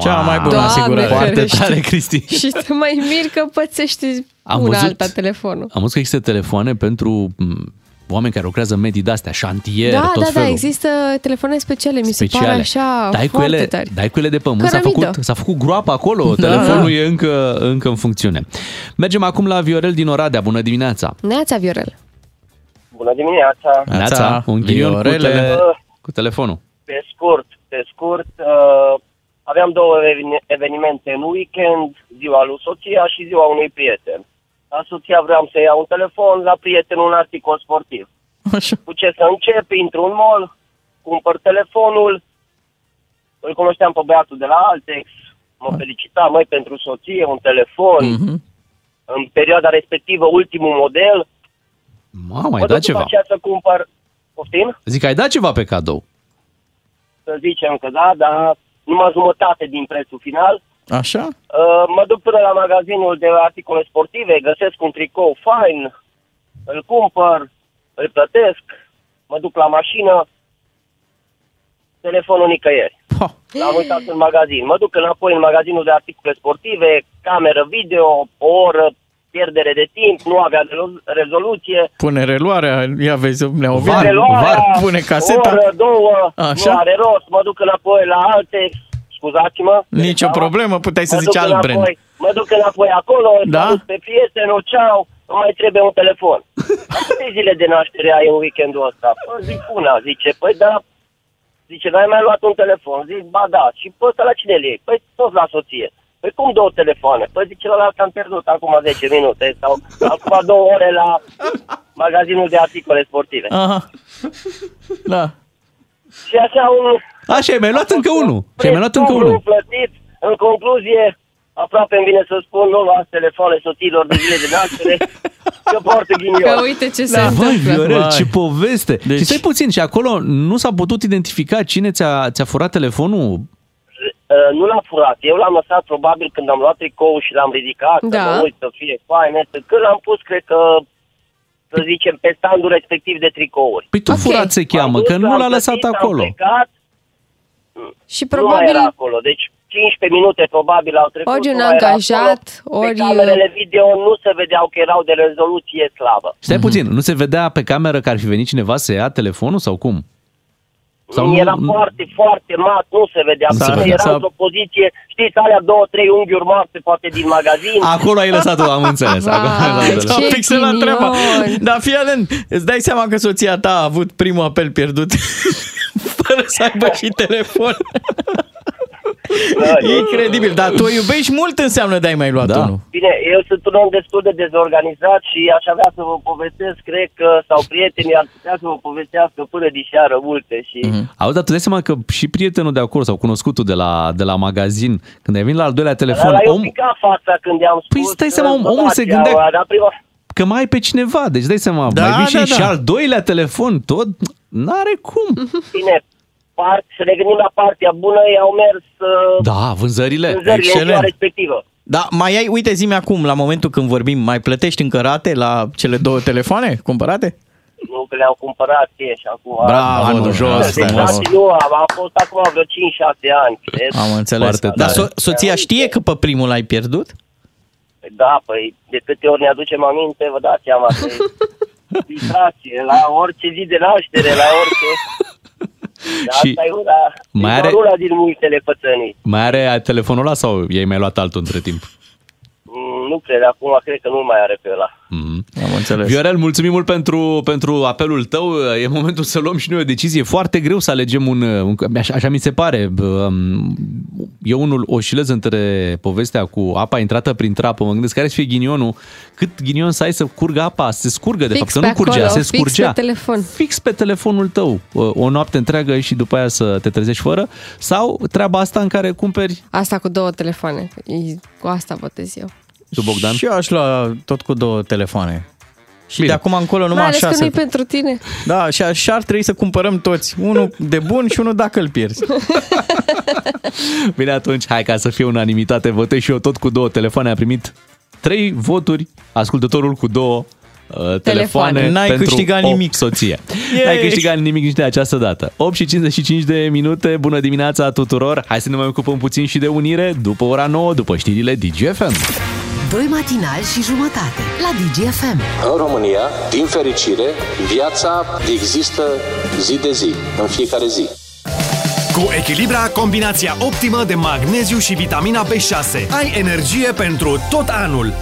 Cea mai bună Doamne asigurare. Foarte ferește. tare, Cristi. Și te mai mir că pățești Am una văzut- alta telefonul. Am văzut că există telefoane pentru m, oameni care lucrează în medii de-astea, șantier, da, tot da, felul. da, există telefoane speciale, mi se speciale. pare așa dai cu foarte ele, tare. Dai cu ele de pământ, s-a Cărămidă. făcut, s-a făcut groapă acolo, Da, telefonul da. e încă, încă în funcțiune. Mergem acum la Viorel din Oradea, bună dimineața! Neața, Viorel. Bună dimineața! Neața, un ghinion cu, Viorele. tele, cu telefonul. Pe scurt, pe scurt, uh, aveam două eveni- evenimente în weekend, ziua lui soția și ziua unui prieten. La soția vreau să iau un telefon, la prieten un articol sportiv. Așa. Cu ce să încep, intru în mall, cumpăr telefonul, îl cunoșteam pe băiatul de la Altex, mă felicita, măi, pentru soție, un telefon, Mhm. în perioada respectivă, ultimul model. Mamă, ai mă dat duc după ceva. aceea să cumpăr, poftim? Zic, ai dat ceva pe cadou. Să zicem că da, dar numai jumătate din prețul final. Așa? Uh, mă duc până la magazinul de articole sportive, găsesc un tricou fain, îl cumpăr, îl plătesc, mă duc la mașină, telefonul nicăieri. L-am uitat în magazin. Mă duc înapoi în magazinul de articole sportive, cameră video, o oră, pierdere de timp, nu avea rezol- rezoluție. Pune reluarea, ia vezi, ne o Var, var, pune caseta. O oră, două, Așa. nu are rost, mă duc înapoi la alte, scuzați-mă. Nicio problemă, puteai să Mă zici duc alt brand. înapoi, Mă duc înapoi acolo, Da? da? pe prietenul, ceau, îmi mai trebuie un telefon. La câte zile de naștere ai în weekendul ăsta? Păi zic una, zice, păi da, zice, dar ai mai luat un telefon? Zic, ba da, și pe ăsta la cine îl iei? Păi tot la soție. Păi cum două telefoane? Păi zice, celălalt am pierdut acum 10 minute sau acum două ore la magazinul de articole sportive. Aha. Da. Și așa un... Așa, ai mai luat încă unul. Și ai mai luat încă Dublu unul. plătit, în concluzie, aproape îmi vine să spun, nu luați telefoane soților de zile de naștere, că poartă ghinion. Că uite ce se Da, vai, întâmplă. Viorel, Vai. ce poveste! Deci... Și stai puțin, și acolo nu s-a putut identifica cine ți-a, ți-a furat telefonul? Uh, nu l-a furat. Eu l-am lăsat probabil când am luat tricou și l-am ridicat, Da. să mă uit să fie faine. Când l-am pus, cred că, să zicem, pe standul respectiv de tricouri. Păi tu Ok. furat se cheamă, M-am că dus, nu l-am l-a lăsat plătit, am acolo. plecat, Și Nu mai probabil era acolo. Deci 15 minute probabil au trecut. ori nu un mai era angajat, acolo. ori- Pe camerele video nu se vedeau că erau de rezoluție slabă. Stai puțin, nu se vedea pe cameră că ar fi venit cineva să ia telefonul sau cum? Sau nu- era foarte, foarte mat, nu se vedea. Nu se Bine, vedea. era Sau- într-o poziție, știți, alea două, trei unghiuri moarte, poate din magazin. Acolo ai lăsat-o, am înțeles. Acolo ai Vai, lăsat-o. S-a Ce pixelat ghinion! treaba. Dar fii atent, îți dai seama că soția ta a avut primul apel pierdut fără să aibă și telefon. Da, E incredibil, dar tu o iubești mult înseamnă de ai mai luat Da. unul. Bine, eu sunt un om destul de dezorganizat și aș avea să vă povestesc, cred că, sau prietenii ar putea să vă povestească până diseară multe și... Mhm. Auzi, dar tu dai seama că și prietenul de acolo sau cunoscutul de la, de la magazin, când ai venit la al doilea telefon, Ăla i-a om, picat fața când i-am spus... Păi stai seama, om- uh, omul se Dacia, gândea- mă, Dar prima, că mai ai pe cineva, deci dai seama, Da, mai vin și, da, și da. al doilea telefon, tot, n-are cum. bine, part, să ne gândim la partea bună, i-au mers uh, Da, vânzările. vânzările în ziua excelent. respectivă. Da, mai ai, uite, zi acum, la momentul când vorbim, mai plătești încă rate la cele două telefoane cumpărate? Nu că le-am cumpărat și acum. Bravo, Anul domnule, jos, asta e Deci, frumos. frumos. nu, am, am fost acum vreo 5-6 ani. cred. Am înțeles. Foarte Dar tare. so- soția știe că pe primul l-ai pierdut? Da, păi de câte ori ne aducem aminte, vă dați seama că e distracție, la orice zi de naștere, la orice... Dar Și asta e una, mai e are- doar una din multele pățănii. Mai are telefonul ăla sau i-ai mai luat altul între timp? Mm, Nu cred, acum cred că nu mai are pe ăla. Mhm. Am înțeles. Viorel, mulțumim mult pentru, pentru apelul tău. E momentul să luăm și noi o decizie. E Foarte greu să alegem un... un așa, așa mi se pare. Um, Eu unul oscilez între povestea cu apa intrată prin trapă. Mă gândesc care să fie ghinionul. Cât ghinion să ai să curgă apa? Se scurgă, de Fix fapt. Că pe nu curgea, acolo, se fix scurgea. pe telefon. Fix pe telefonul tău. O o noapte întreagă și după aia să te trezești fără. Sau treaba asta în care cumperi... Asta cu două telefoane. E- Cu asta votez eu. Tu, Bogdan? Și eu aș lua tot cu două telefoane. Și Bine. de acum încolo numai Mai ales așa că să... nu-i pentru tine. Da, și așa ar trebui să cumpărăm toți. Unul de bun și unul dacă îl pierzi. Bine, atunci, hai ca să fie unanimitate, votez și eu tot cu două telefoane. A primit trei voturi, ascultătorul cu două uh, telefoane N-ai pentru câștigat o nimic. soție. Yay! N-ai câștigat nimic nici de această dată. 8 și 55 de minute, bună dimineața tuturor. Hai să ne mai ocupăm puțin și de unire după ora 9, după știrile DGFM. Doi matinali și jumătate la DGFM. În România, din fericire, viața există zi de zi, în fiecare zi. Cu Echilibra, combinația optimă de magneziu și vitamina B6. Ai energie pentru tot anul.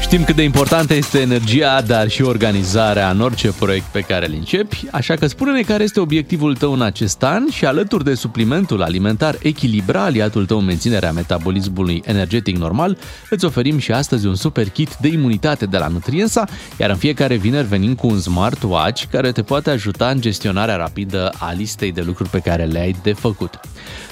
Știm cât de importantă este energia, dar și organizarea în orice proiect pe care îl începi, așa că spune-ne care este obiectivul tău în acest an și alături de suplimentul alimentar Echilibra, aliatul tău în menținerea metabolismului energetic normal, îți oferim și astăzi un super kit de imunitate de la Nutriensa, iar în fiecare vineri venim cu un smartwatch care te poate ajuta în gestionarea rapidă a listei de lucruri pe care le ai de făcut.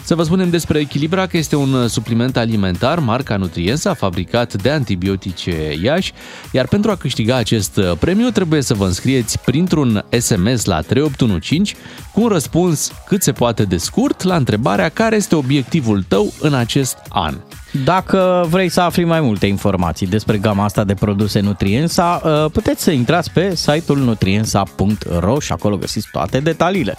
Să vă spunem despre Echilibra că este un supliment alimentar marca Nutriensa, fabricat de antibiotice Iași, iar pentru a câștiga acest premiu trebuie să vă înscrieți printr-un SMS la 3815 cu un răspuns cât se poate de scurt la întrebarea care este obiectivul tău în acest an. Dacă vrei să afli mai multe informații despre gama asta de produse Nutriensa, uh, puteți să intrați pe site-ul nutriensa.ro și acolo găsiți toate detaliile.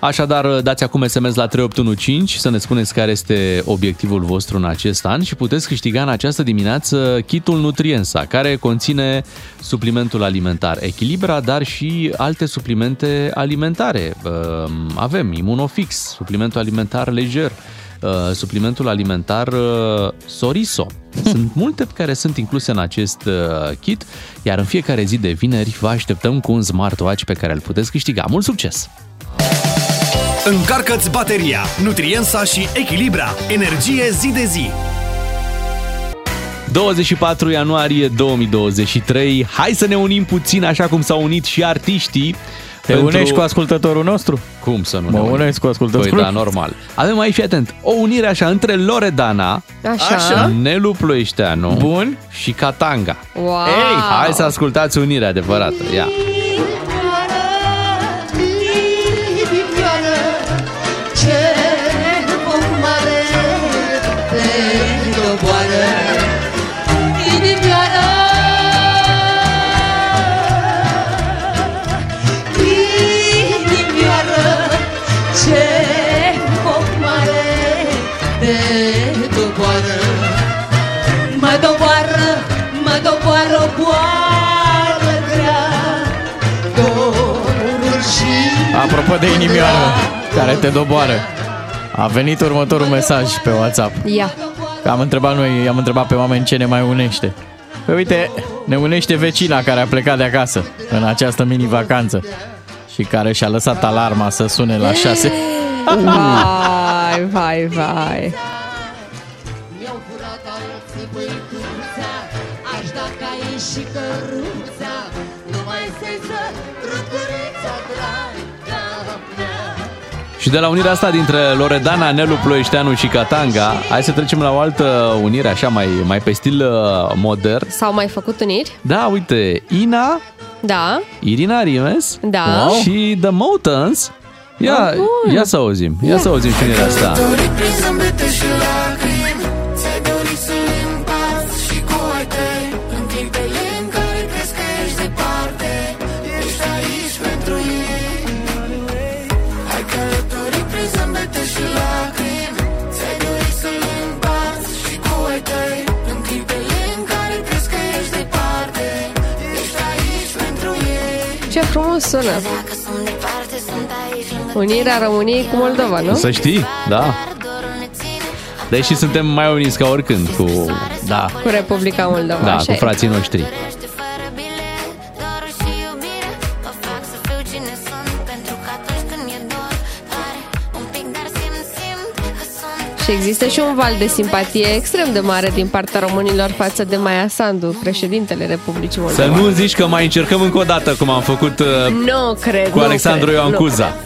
Așadar, dați acum SMS la 3815 să ne spuneți care este obiectivul vostru în acest an și puteți câștiga în această dimineață kitul Nutriensa, care conține suplimentul alimentar Echilibra, dar și alte suplimente alimentare. Uh, Avem Immunofix, suplimentul alimentar lejer, uh, suplimentul alimentar uh, Soriso. Sunt multe care sunt incluse în acest uh, kit, iar în fiecare zi de vineri vă așteptăm cu un smartwatch pe care îl puteți câștiga. Mult succes! Încarcă-ți bateria, Nutriensa și Echilibra. Energie zi de zi. 24 ianuarie 2023. Hai să ne unim puțin așa cum s-au unit și artiștii. Te unești cu ascultătorul nostru? Cum să nu Mă ne unim? unesc cu ascultătorul. Păi da, normal. Avem aici, fii atent, o unire așa între Loredana, Așa. Așa. Nelu Ploieșteanu Bun. și Katanga. Wow. Ei, hai să ascultați unirea adevărată. Ia. Apropo de inimioară care te doboară, a venit următorul mesaj pe WhatsApp. Ia. Că am întrebat noi, am întrebat pe oameni ce ne mai unește. Păi uite, ne unește vecina care a plecat de acasă în această mini-vacanță și care și-a lăsat alarma să sune la 6. Vai, vai, vai. Și de la unirea asta dintre Loredana, Nelu Ploieșteanu și Katanga, hai să trecem la o altă unire așa mai, mai pe stil uh, modern. S-au mai făcut uniri? Da, uite, Ina, Da. Irina Rimes Da. și The Motans. Ia, Ah, bun. ia să auzim, ia să auzim și unirea asta. Ce frumos sună. Unirea României cu Moldova, nu? Să știi, da. Deși suntem mai uniți ca oricând cu, da, Cu Republica Moldova, da, așa cu e. frații noștri. Și există și un val de simpatie extrem de mare din partea românilor față de Maia Sandu, președintele Republicii Moldova. Să nu zici că mai încercăm încă o dată, cum am făcut uh, Nu cred, cu nu Alexandru cred, Ioan nu Cuza.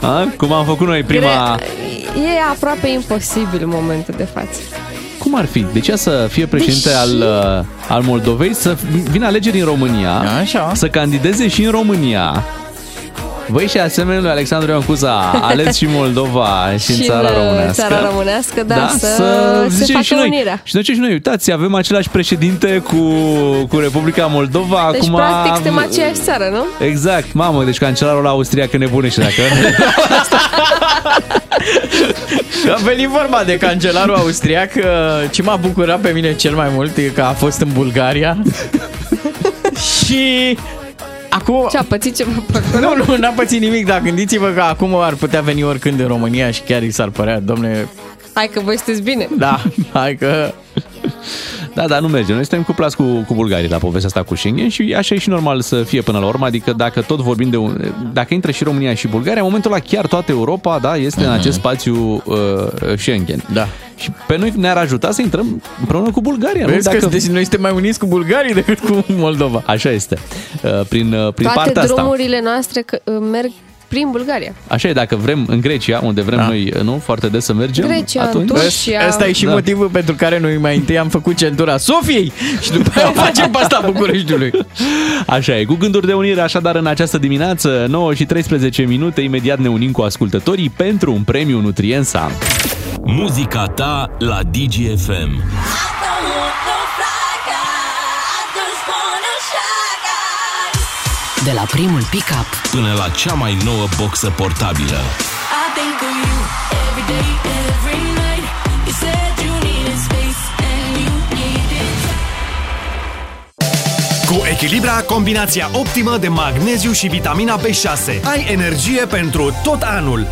A? Cum am făcut noi prima... Gre- E aproape imposibil în momentul de față. Cum ar fi? De ce să fie președinte Deși- al, uh, al Moldovei, să vină alegeri în România, Așa. să candideze și în România, Băi, și asemenea lui Alexandru Ioan Cuza a ales și Moldova și, în Și țara în, uh, românească. țara românească, da, să- se zicem facă și noi. unirea. Și noi ce și noi, uitați, avem același președinte cu, cu Republica Moldova. Deci, acum practic, suntem aceeași țară, nu? Exact, mamă, deci cancelarul austriac nebunește dacă... A venit vorba de cancelarul austriac. uh, Ce m-a bucurat pe mine cel mai mult e că a fost în Bulgaria. și acum... Ce a pățit ceva pe acolo? Nu, nu, n-a pățit nimic, dar gândiți-vă că acum ar putea veni oricând în România și chiar i s-ar părea, domne, Hai că voi sunteți bine. da, hai că... Da, dar nu merge. Noi suntem cuplați cu, cu bulgarii la povestea asta cu Schengen și așa e și normal să fie până la urmă. Adică dacă tot vorbim de un, dacă intră și România și Bulgaria, în momentul ăla chiar toată Europa, da, este în acest spațiu uh, Schengen. Da. Și pe noi ne-ar ajuta să intrăm împreună cu Bulgaria. Vezi nu? că Dacă... deci noi suntem mai uniți cu bulgarii decât cu Moldova. Așa este. Uh, Prin, uh, prin Toate partea asta. drumurile noastre că, uh, merg prin Bulgaria. Așa e, dacă vrem în Grecia, unde vrem da. noi, nu, foarte des să mergem, Grecia, atunci... Turcia. Asta e și Da. motivul pentru care noi mai întâi am făcut centura Sofiei și după aia facem pe asta Bucureștiului. Așa e, cu gânduri de unire, așadar în această dimineață, 9 și 13 minute, imediat ne unim cu ascultătorii pentru un premiu Nutriensa. Muzica ta la DGFM. De la primul pick-up până la cea mai nouă boxă portabilă. I think of you every day, every night. You said you needed space and you needed Cu Echilibra, combinația optimă de magneziu și vitamina B6. Ai energie pentru tot anul.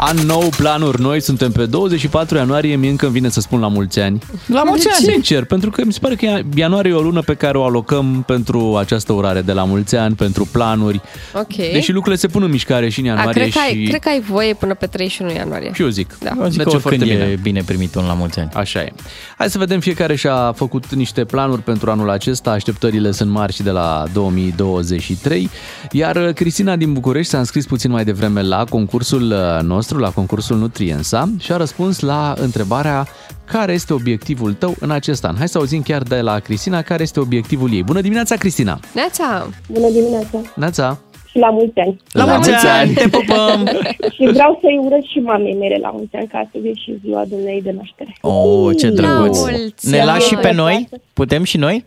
An nou, planuri noi, suntem pe 24 ianuarie, mie încă îmi vine să spun la mulți ani. La mulți De ani. ce? Sincer, pentru că mi se pare că ianuarie e o lună pe care o alocăm pentru această urare de la mulți ani, pentru planuri. Ok. Deși lucrurile se pun în mișcare și în A, ianuarie cred, că ai, și... cred că ai voie până pe 31 ianuarie. Și eu zic. Da. Eu zic Merge că foarte oricând bine. e bine primit un la mulți ani. Așa e. Hai să vedem, fiecare și-a făcut niște planuri pentru anul acesta, așteptările sunt mari și de la 2023, iar uh, Cristina din București s-a înscris puțin mai devreme la concursul uh, nostru, la concursul Nutriensa și a răspuns la întrebarea care este obiectivul tău în acest an. Hai să auzim chiar de la Cristina care este obiectivul ei. Bună dimineața, Cristina! Neața! Bună dimineața Neața! și la mulți ani. La La mulți mulți ani. ani, te pupăm! și vreau să-i urez și mamei mele la mulți ani, ca astăzi e și ziua dumnei de naștere. Oh, ce drăguț! mulți Ne lași și ani. pe noi? Putem și noi?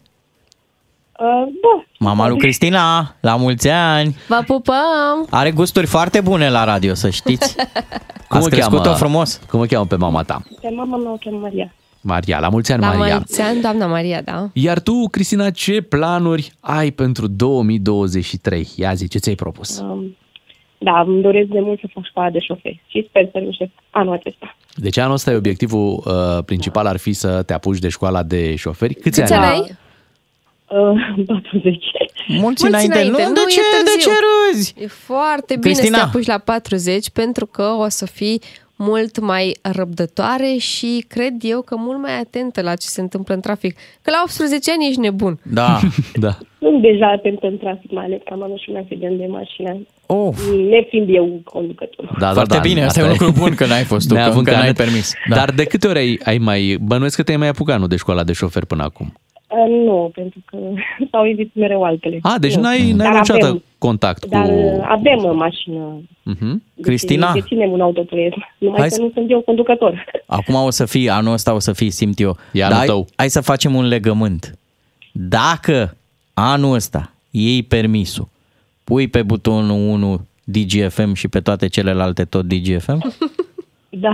Uh, da. Mama lui Cristina, la mulți ani! Vă pupăm! Are gusturi foarte bune la radio, să știți. Cum Ați o crescut-o cheamă? frumos. Cum o cheamă pe mama ta? Pe mama mea o cheamă Maria. Maria, la mulți ani, La Maria! mulți ani, doamna Maria, da? Iar tu, Cristina, ce planuri ai pentru 2023? Ia zi, ce ți-ai propus? Um, da, îmi doresc de mult să fac școala de șofer și sper să reușesc anul acesta. Deci anul ăsta e obiectivul uh, principal ar fi să te apuci de școala de șoferi. Câți, Câți ani ani ai? Ai? Uh, 40. Mulți înainte. Nu, de nu, ce- e de târziu. ce râzi? E foarte bine Cristina. să te apuci la 40 pentru că o să fii mult mai răbdătoare și cred eu că mult mai atentă la ce se întâmplă în trafic. Că la 18 ani ești nebun. Da. da. Sunt deja atent în trafic, mai ales că am avut și un accident de mașină. Oh. Nefiind eu conducător. Da, Foarte bine, asta e un lucru bun că n-ai fost tu, că Neavând încă n-ai carnet. permis. Da. Dar de câte ori ai, ai mai... Bănuiesc că te-ai mai apucat, nu, de școala de șofer până acum. Uh, nu, pentru că s-au invit mereu altele. A, deci Nu. n-ai, n-ai Dar niciodată avem- contact Dar cu... uh, avem o mașină. Mhm. Deci Cristina? Deținem un autoturism. Numai Hai că să- nu sunt eu conducător. Acum o să fii, anul ăsta o să fii, simt eu. E Dar anul hai, tău. hai să facem un legământ. Dacă anul ăsta iei permisul, pui pe butonul 1 DGFM și pe toate celelalte tot DGFM, Da.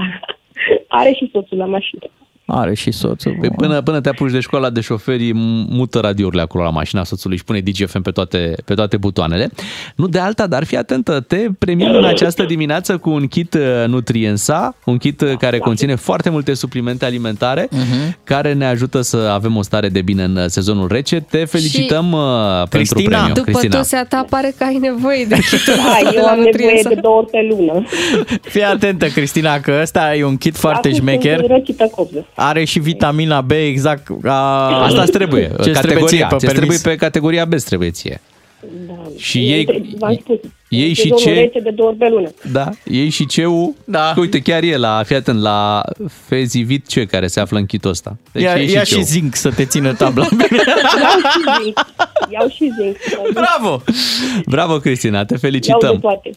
Are și soțul la mașină. Are și soțul. Păi până, până te apuci de școala de șoferi, mută radiourile acolo la mașina soțului și pune DGFM pe toate, pe toate butoanele. Nu de alta, dar fii atentă, te premiem în această dimineață cu un kit uh, Nutriensa, un kit uh, care conține foarte multe suplimente alimentare, care ne ajută să avem o stare de bine în uh, sezonul rece. Te felicităm uh, pentru Cristina. premiu. După Cristina. tosea ta pare că ai nevoie de kitul Da, ăsta de eu la am nevoie Nutriensa. de două ori pe lună. Fii atentă, Cristina, că ăsta e un kit foarte Acum șmecher. sunt răcită copză. Are și vitamina B exact ca... Asta îți trebuie. Ce categoria, pe ce permis. trebuie pe categoria B îți trebuie ție. Da. Și Eu ei- între- V-am spus. ei de și domnul ce- rece de două ori pe lună. Da, ei și ceu, da. uite, chiar e la, fii atent, la Fezivit ce care se află în kitul ăsta. Deci ia, ei ia ceu. și zinc să te țină tabla bine. Iau și zinc. Iau și zinc. Bravo! Bravo, Cristina, te Iau de felicităm. toate.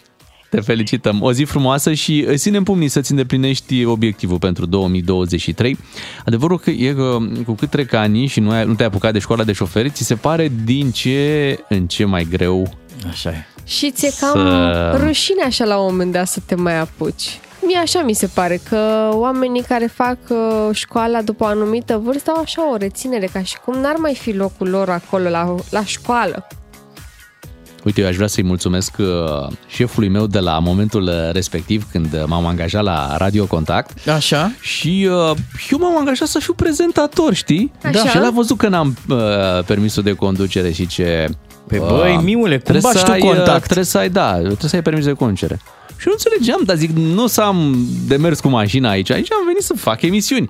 Te felicităm. O zi frumoasă și îți ținem pumnii să-ți îndeplinești obiectivul pentru 2023. Adevărul că e că cu cât trec ani și nu, ai, nu te-ai apucat de școala de șoferi, ți se pare din ce în ce mai greu Așa e. Și ți-e cam Să- rușine așa la un moment dat să te mai apuci. Mie așa mi se pare că oamenii care fac uh, școala după o anumită vârstă au așa o reținere, ca și cum n-ar mai fi locul lor acolo la, la școală. Uite, eu aș vrea să-i mulțumesc uh, șefului meu de la momentul uh, respectiv când uh, m-am angajat la Radio Contact. Așa. Și uh, eu m-am angajat să fiu prezentator, știi? Așa. Și el a văzut că n-am uh, permisul de conducere și ce... Pe băi, miule, cum trebuie bași să tu ai, uh, contact? Trebuie să ai, da, trebuie să ai permis de conducere. Și eu nu înțelegeam, dar zic, nu o să am de mers cu mașina aici. Aici am venit să fac emisiuni.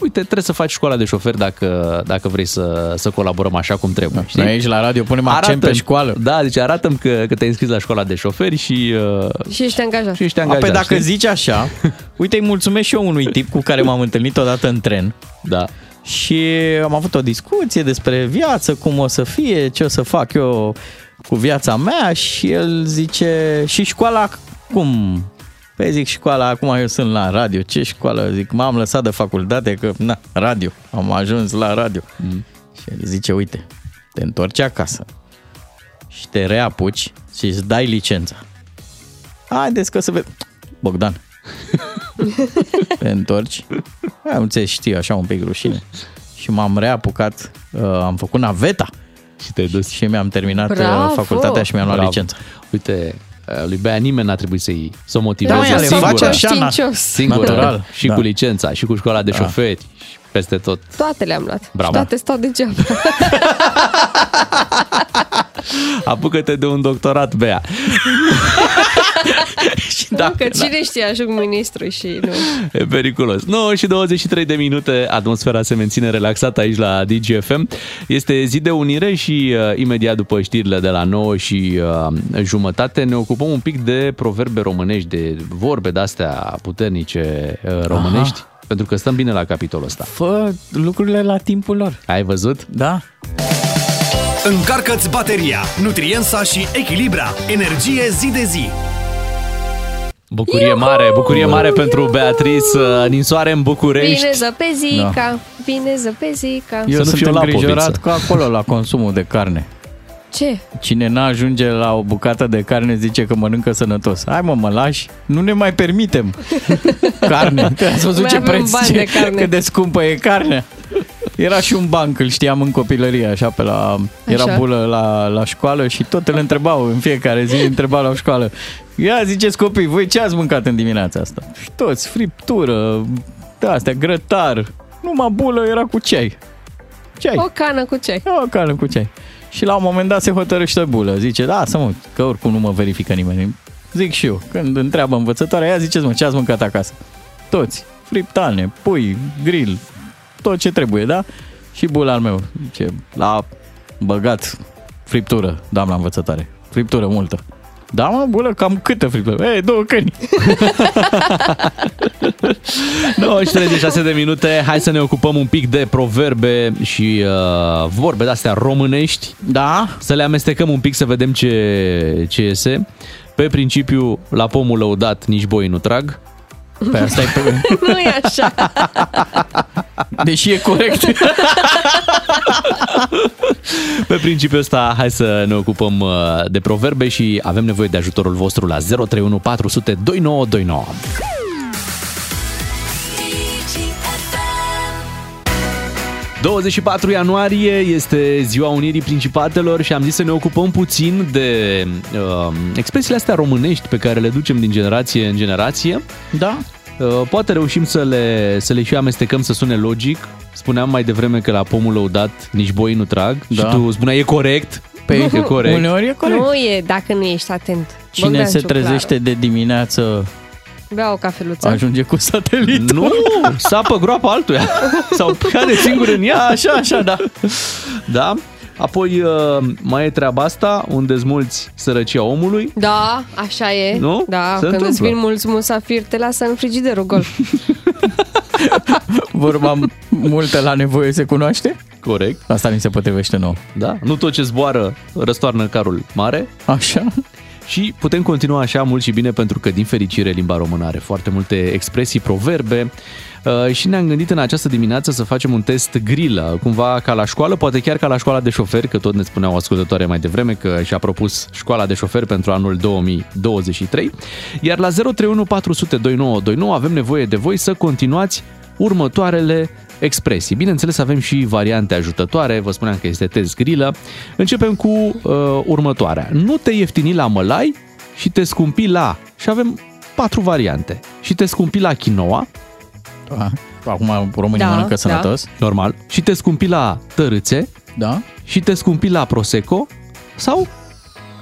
Uite, trebuie să faci școala de șofer dacă, dacă vrei să, să colaborăm așa cum trebuie. Știi? Noi aici la radio punem accent pe Arată-mi- școală. Da, deci arată că, că te-ai înscris la școala de șoferi și, uh, Și ești angajat. și ești A, angajat. pe dacă știi? zici așa, uite, îi mulțumesc și eu unui tip cu care m-am întâlnit odată în tren. Da. Și am avut o discuție despre viață, cum o să fie, ce o să fac eu cu viața mea și el zice, și școala cum? Păi zic, școala, acum eu sunt la radio, ce școală? Zic, m-am lăsat de facultate că, na, radio, am ajuns la radio. Mm. Și el zice, uite, te întorci acasă, și te reapuci și îți dai licența. Haideți că să vedem. Bogdan. te întorci. Am înțeles, știu, așa un pic rușine. Și m-am reapucat, uh, am făcut naveta. Și te-ai dus. Și mi-am terminat uh, Bravo! facultatea și mi-am luat Bravo. licența. Uite, uh, lui Bea nimeni n-a trebuit să-i să o motiveze Da, mă, le singură. face așa, na- Știincios. Singură, Natural, și da. cu licența, și cu școala de Da. șoferi, și peste tot. Toate le-am luat. Bravo. Și toate stau degeaba. Apucă-te de un doctorat, Bea. și Da, dacă, că cine știe, ajung ministru și nu. E periculos. 9 și 23 de minute, atmosfera se menține relaxată aici la DGFM. Este zi de unire și uh, imediat după știrile de la 9 și uh, jumătate ne ocupăm un pic de proverbe românești, de vorbe de-astea puternice uh, românești, Aha. Pentru că stăm bine la capitolul ăsta. Fă lucrurile la timpul lor. Ai văzut? Da. Încarcă-ți bateria, Nutriensa și Echilibra. Energie zi de zi. Bucurie mare, bucurie mare pentru Beatrice, uh, ninsoare în București. Bine zăpezica, da. bine zăpezica. Eu Să nu sunt fiu îngrijorat lapoviță. cu acolo la consumul de carne. Ce? Cine n-ajunge la o bucată de carne zice că mănâncă sănătos. Hai mă, mă lași? Nu ne mai permitem carne. Că ați văzut Mai ce avem preț, bani ce, de carne. cât de scumpă e carnea. Era și un banc, îl știam în copilărie, așa, pe la, era Așa. bulă la, la școală și tot îl întrebau în fiecare zi, îl întrebau la școală. Ia ziceți copii, voi ce ați mâncat în dimineața asta? Și toți, friptură, de astea, grătar, numai bulă era cu ceai. Ceai. O cană cu ceai. O cană cu ceai. Și la un moment dat se hotărăște bulă. Zice, da, să mă, că oricum nu mă verifică nimeni. Zic și eu. Când întreabă învățătoarea, ea ziceți mă, ce ați mâncat acasă? Toți. Friptane, pui, grill, tot ce trebuie, da? Și bula al meu. Zice, la băgat friptură, doamna învățătoare. Friptură multă. Da, mă, bulă, cam câtă friptură? Ei, două căni. 9 și 36 de minute, hai să ne ocupăm un pic de proverbe și uh, vorbe de-astea românești. Da. Să le amestecăm un pic să vedem ce, ce iese. Pe principiu, la pomul lăudat, nici boi nu trag. Pe asta e pe... Nu e așa. Deși e corect. Pe principiul ăsta, hai să ne ocupăm uh, de proverbe și avem nevoie de ajutorul vostru la 031 400 2929. 24 ianuarie este ziua Unirii Principatelor și am zis să ne ocupăm puțin de uh, expresiile astea românești pe care le ducem din generație în generație. Da. Uh, poate reușim să le, să le și amestecăm să sune logic. Spuneam mai devreme că la pomul lăudat nici boi nu trag Da. și tu spuneai e corect. Pe e corect. Uneori e corect. Nu e, dacă nu ești atent. Cine Bogdan se Ciuclaru. trezește de dimineață Bea o cafeluță. ajunge cu satelit. Nu, sapă groapa altuia. Sau cade singur în ea. Așa, așa, da. Da? Apoi uh, mai e treaba asta, unde mulți sărăcia omului. Da, așa e. Nu? Da, Se când îți întâmplă. vin mulți musafiri, te lasă în frigiderul gol. Vorba multă la nevoie se cunoaște? Corect. Asta ni se potrivește nou. Da? Nu tot ce zboară răstoarnă carul mare. Așa. Și putem continua așa mult și bine pentru că, din fericire, limba română are foarte multe expresii, proverbe uh, și ne-am gândit în această dimineață să facem un test grilă, cumva ca la școală, poate chiar ca la școala de șoferi, că tot ne spunea o ascultătoare mai devreme că și-a propus școala de șoferi pentru anul 2023. Iar la 031 400 2929 avem nevoie de voi să continuați următoarele expresii. Bineînțeles, avem și variante ajutătoare, vă spuneam că este test grilă. Începem cu uh, următoarea. Nu te ieftini la mălai și te scumpi la... Și avem patru variante. Și te scumpi la quinoa. Da. Acum românii Da, mănâncă da. sănătos. Normal. Și te scumpi la tărâțe. Da. Și te scumpi la prosecco. Sau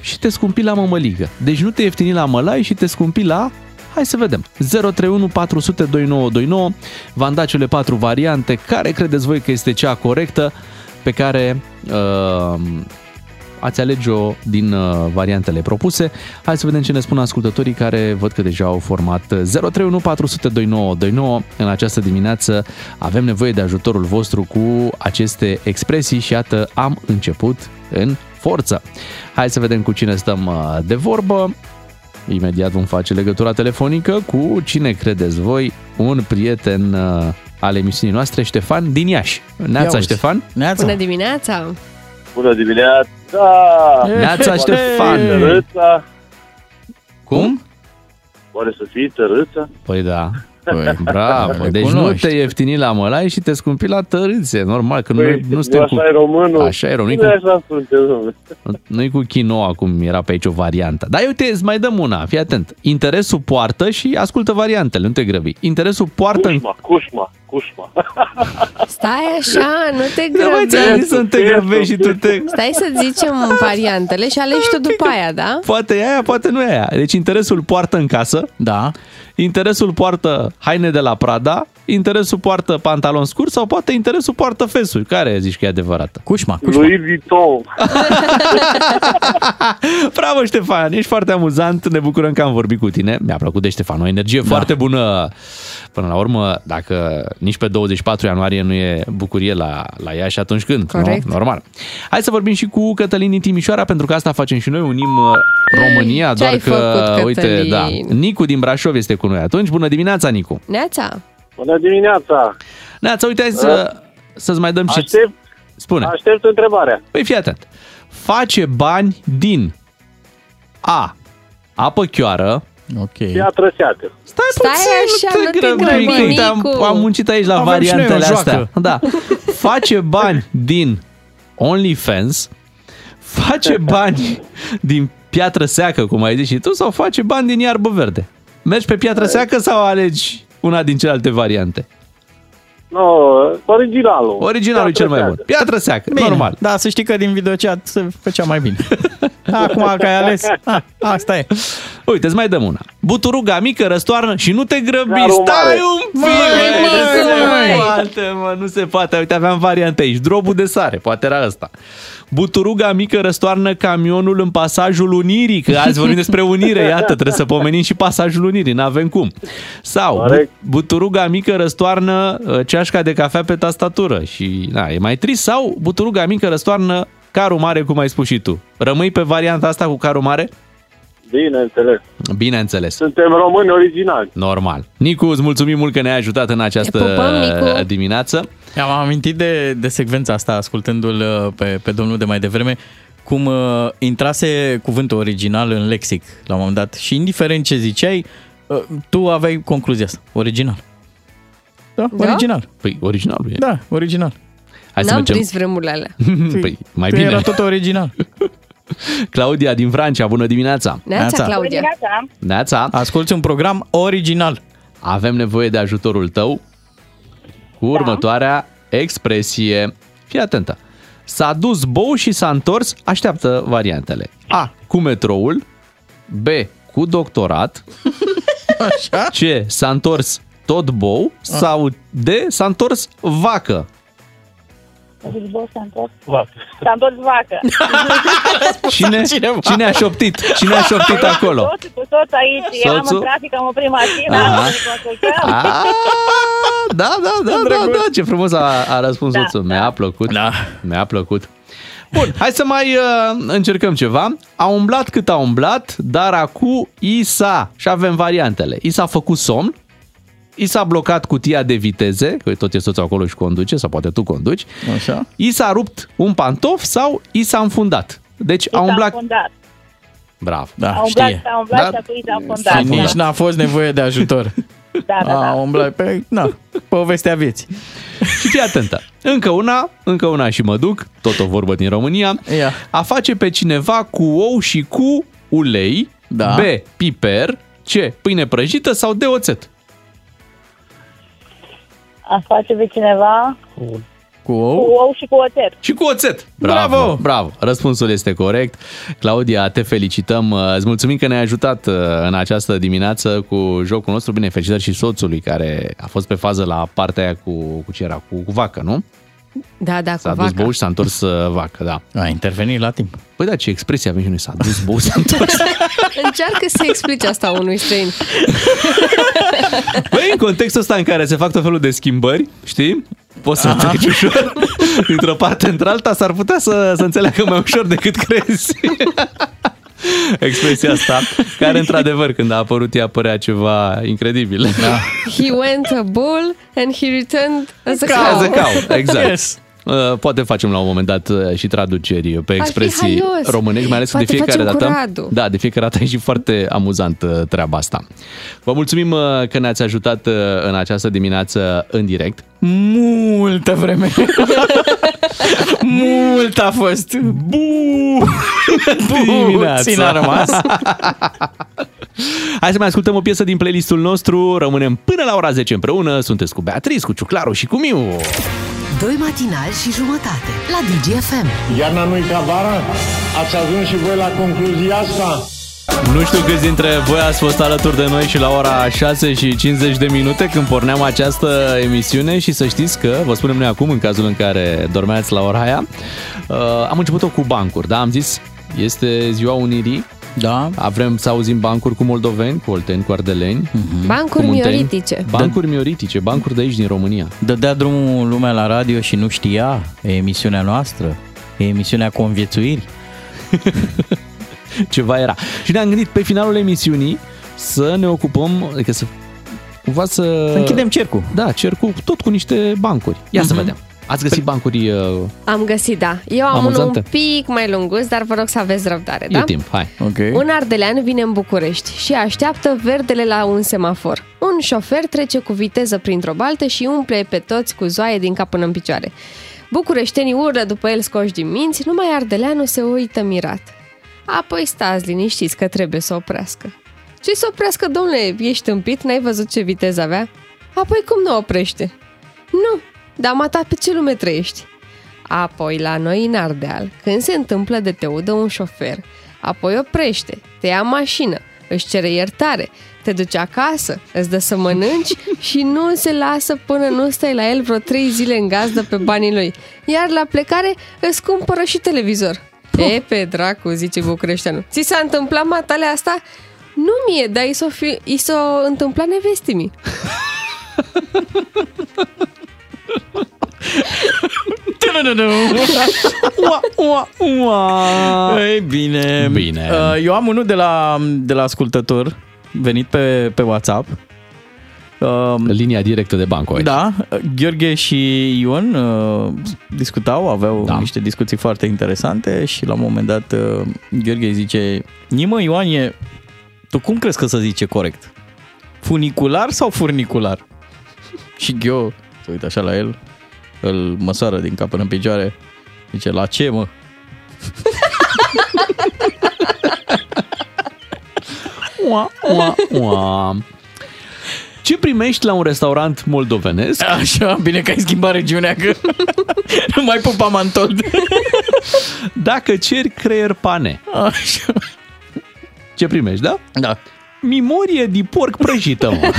și te scumpi la mămăligă. Deci nu te ieftini la mălai și te scumpi la... Hai să vedem. 031 400 2929. V-am dat cele patru variante. Care credeți voi că este cea corectă pe care uh, ați alege-o din uh, variantele propuse. Hai să vedem ce ne spun ascultătorii care văd că deja au format 031 400 2929. În această dimineață avem nevoie de ajutorul vostru cu aceste expresii și iată am început în forță. Hai să vedem cu cine stăm uh, de vorbă. Imediat vom face legătura telefonică cu cine credeți voi, un prieten uh, al emisiunii noastre, Ștefan din Iași. Neața, uzi. Ștefan. Neața. Bună dimineața! Bună dimineața, Neața! Neața, Ștefan! Tărâța! Cum? Oare să fie tărâța? Păi da. Păi, bravo, Te deci cunoști. nu te ieftini la mălai și te scumpi la tărâțe, normal, că Păi, noi nu nu suntem așa cu... e românul. Așa e românul, Nu nu e e cu, așa suntem, domnule. nu cu quinoa, cum era pe aici o variantă. Dar uite, îți mai dăm una, fii atent. Interesul poartă și ascultă variantele, nu te grăbi. Interesul poartă... în- Cușma, cușma, cușma. Stai așa, nu te Nu mai ți-am grăbi. zis să nu te grăbești și tu te... Stai să zicem variantele și alegi tu după aia, da? Poate e aia, poate nu e aia. Deci interesul poartă în casă. Da. Interesul poartă haine de la Prada. Interesul poartă pantalon scurt sau poate interesul poartă fesuri. Care zici că e adevărată? Cușma, Louis Vuitton. Bravo, Ștefan! Ești foarte amuzant. Ne bucurăm că am vorbit cu tine. Mi-a plăcut de Ștefan. O energie da. foarte bună. Până la urmă, dacă nici pe 24 ianuarie nu e bucurie la, la ea și atunci când? Corect. Nu? Normal. Hai să vorbim și cu Cătălin din Timișoara, pentru că asta facem și noi, unim uh, România, Ce-ai doar că, făcut, uite, Cătălin? da, Nicu din Brașov este cu noi atunci. Bună dimineața, Nicu! Neața. Bună dimineața! Neața, uite, hai să, să-ți mai dăm și... Aștept, Spune. aștept întrebarea. Păi fii atent. Face bani din A. Apă chioară. Ok. Piatră seacă. Stai, Stai așa, nu te grăbi, Uite, Nicu. am, am muncit aici la Avem și noi o variantele joacă. astea. Da. Face bani din OnlyFans, face bani din piatră seacă, cum ai zis și tu, sau face bani din iarbă verde? Mergi pe piatră seacă sau alegi una din celelalte variante? No, originalul. Originalul e cel mai bun. Piatră seacă, Bine. normal. Da, să știi că din videochat se făcea mai bine. Acum că ai ales, a, asta e. Uite, îți mai dăm una. Buturuga mică răstoarnă și nu te grăbi. Carul Stai mare. un pic, Măi, mă, nu se măi. poate, mă, nu se poate. Uite, aveam variante aici. Drobul de sare, poate era ăsta. Buturuga mică răstoarnă camionul în pasajul Unirii, că azi vorbim despre Unire, iată, trebuie să pomenim și pasajul Unirii, n-avem cum. Sau, bu- Corect. buturuga mică răstoarnă uh, ceașca de cafea pe tastatură și, na, e mai trist. Sau, buturuga mică răstoarnă carul mare, cum ai spus și tu. Rămâi pe varianta asta cu carul mare? Bineînțeles. Bineînțeles. Suntem români originali. Normal. Nicu, îți mulțumim mult că ne-ai ajutat în această Te pupăm, Nicu. dimineață. Am amintit de, de secvența asta, ascultându-l uh, pe, pe domnul de mai devreme, cum uh, intrase cuvântul original în lexic la un moment dat și indiferent ce ziceai, uh, tu aveai concluzia asta, original. Da, Da? original. Păi, originalul e. Da, original. Hai să N-am mergem. prins vremurile alea. Păi, mai Tu bine. Era tot original. Claudia din Francia, bună dimineața. Neața, Neața. Claudia. Neața, Asculți un program original. avem nevoie de ajutorul tău cu următoarea expresie. Fii atentă. S-a dus bou și s-a întors, așteaptă variantele. A. Cu metroul. B. Cu doctorat. Așa? C. S-a întors tot bou. Sau D. S-a întors vacă. S-a întors S-a întors vacă. Cine, cine a șoptit? Cine a șoptit acolo? Soțul cu soț aici. Eram Soțul? în trafic, am oprit mașina. Aha. am consultat. Ah, da, da, da, da, da, ce frumos a, a răspuns Da, soțul. Mi-a plăcut. Da. Mi-a plăcut. Bun, hai să mai uh, încercăm ceva. A umblat cât a umblat, dar acum i s-a, și avem variantele, i s-a făcut somn, i s-a blocat cutia de viteze, că tot e soțul acolo și conduce, sau poate tu conduci, Așa. i s-a rupt un pantof sau i s-a înfundat. Deci a S-a umblat... înfundat. Bravo. Da, A umblat, știe. a umblat Da. și apoi s-a înfundat. Și nici n-a fost nevoie de ajutor. Da, da, A da. umblat pe, na, povestea vieții. Și fii atentă. Încă una, încă una și mă duc, tot o vorbă din România. Ia. A face pe cineva cu ou și cu ulei, Da. B. Piper, C. Pâine prăjită sau D. Oțet. Aș face pe cineva Cu cu ou? ou și cu oțet. Și cu oțet. Bravo, Bravo! bravo. Răspunsul este corect. Claudia, te felicităm. Îți mulțumim că ne-ai ajutat uh, în această dimineață cu jocul nostru. Bine, felicitări și soțului care a fost pe fază la partea aia cu, cu ce era, cu, cu vacă, nu? Da, da, cu S-a dus vaca. bou și s-a întors uh, vacă, da. A intervenit la timp. Păi da, ce expresie avem și noi, s-a dus bou, s-a întors. Încearcă să explici asta unui străin. Păi, în contextul ăsta în care se fac tot felul de schimbări, știi? Poți să treci ușor dintr-o parte într-alta, s-ar putea să, să înțeleagă mai ușor decât crezi. Expresia asta, care într-adevăr când a apărut ea părea ceva incredibil. Da. He went a bull and he returned as a As cow. a cow, exact. Yes. Uh, Poate facem la un moment dat uh, și traduceri pe fi expresii haios. românești, mai ales că de Poate fiecare facem cu dată. Radu. Da, de fiecare dată e și foarte amuzant uh, treaba asta. Vă mulțumim uh, că ne-ați ajutat uh, în această dimineață în direct. Multă vreme. Mult a fost. Bu! Puțin a rămas. Hai să mai ascultăm o piesă din playlistul nostru. Rămânem până la ora 10 împreună. Sunteți cu Beatriz, cu Ciuclaru și cu Miu. Doi matinali și jumătate la DGFM. Iarna nu-i ca vara? Ați ajuns și voi la concluzia asta? Nu știu câți dintre voi ați fost alături de noi și la ora 6 și 50 de minute când porneam această emisiune și să știți că, vă spunem noi acum, în cazul în care dormeați la ora aia, uh, am început-o cu bancuri, da? Am zis, este ziua Unirii, da. Vrem să auzim bancuri cu moldoveni, cu olteni, cu ardeleni. Bancuri cu munteni. mioritice. Bancuri mioritice, bancuri de aici din România. Dădea drumul lumea la radio și nu știa. E emisiunea noastră. E emisiunea conviețuirii. Ceva era. Și ne-am gândit pe finalul emisiunii să ne ocupăm, adică să cumva să... Să închidem cercul. Da, cercul tot cu niște bancuri. Ia să Mhm. vedem. Ați găsit bancuri... Uh, Am găsit, da. Eu am unul Amuzante. un pic mai lungus, dar vă rog să aveți răbdare, da? E timp, hai. Ok. Un ardelean vine în București și așteaptă verdele la un semafor. Un șofer trece cu viteză printr-o baltă și umple pe toți cu zoaie din cap până în picioare. Bucureștenii urlă după el scoși din minți, numai ardeleanul se uită mirat. Apoi stați liniștiți că trebuie să oprească. Ce să oprească, domnule? Ești tâmpit? N-ai văzut ce viteză avea? Apoi cum nu oprește? Nu, dar mata pe ce lume trăiești? Apoi, la noi în Ardeal, când se întâmplă de te udă un șofer, apoi oprește, te ia în mașină, își cere iertare, te duce acasă, îți dă să mănânci și nu se lasă până nu stai la el vreo trei zile în gazdă pe banii lui. Iar la plecare îți cumpără și televizor. E, pe dracu, zice Bucureșteanu. Ți s-a întâmplat matale asta? Nu mie, dar i s-o, fi, i s-o întâmpla nevestimii. ua, ua, ua. Ei bine. Bine. Uh, Eu am unul de la, de la ascultător venit pe, pe WhatsApp. Uh, Linia directă de banco aici. Da, Gheorghe și Ion uh, discutau, aveau da. niște discuții foarte interesante și la un moment dat uh, Gheorghe îi zice Nimă, Ioanie, tu cum crezi că să zice corect? Funicular sau furnicular? Și Ghio se uită așa la el, îl măsoară din cap până în picioare, zice, la ce mă? Ua, ua, ua. Ce primești la un restaurant moldovenesc? Așa, bine că ai schimbat regiunea, că nu mai pupa mantold. Dacă ceri creier pane. Așa. Ce primești, da? Da. Mimorie de porc prăjită, mă.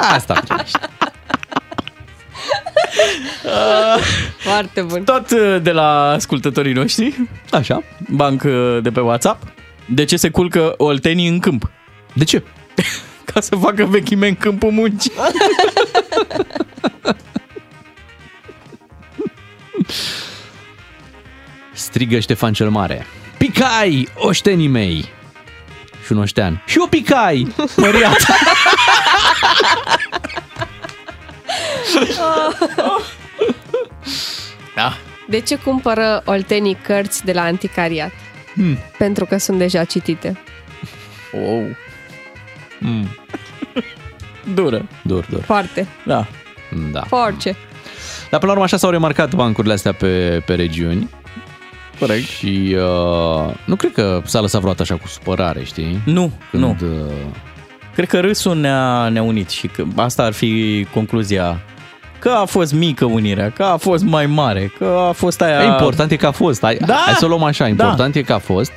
Asta primești. Foarte bun. Tot uh, de la ascultătorii noștri. Așa. Banc uh, de pe WhatsApp. De ce se culcă oltenii în câmp? De ce? Ca să facă vechime în câmpul muncii. Strigă Ștefan cel Mare. Picai, oștenii mei! Și un oștean. Și o picai, măriată! Da. De ce cumpără oltenii cărți de la anticariat? Hmm. Pentru că sunt deja citite. Oh. Mm. Dură. Dur, dur. Foarte. Da. Da. Force. Dar până la urmă așa s-au remarcat bancurile astea pe, pe regiuni. Corect. Și uh, nu cred că s-a lăsat vreodată așa cu supărare, știi? Nu, Când, nu. Uh, Cred că râsul ne-a, ne-a unit și că asta ar fi concluzia. Că a fost mică unirea, că a fost mai mare, că a fost aia... Important e că a fost. Hai, Da. hai să o luăm așa. Da. Important e că a fost.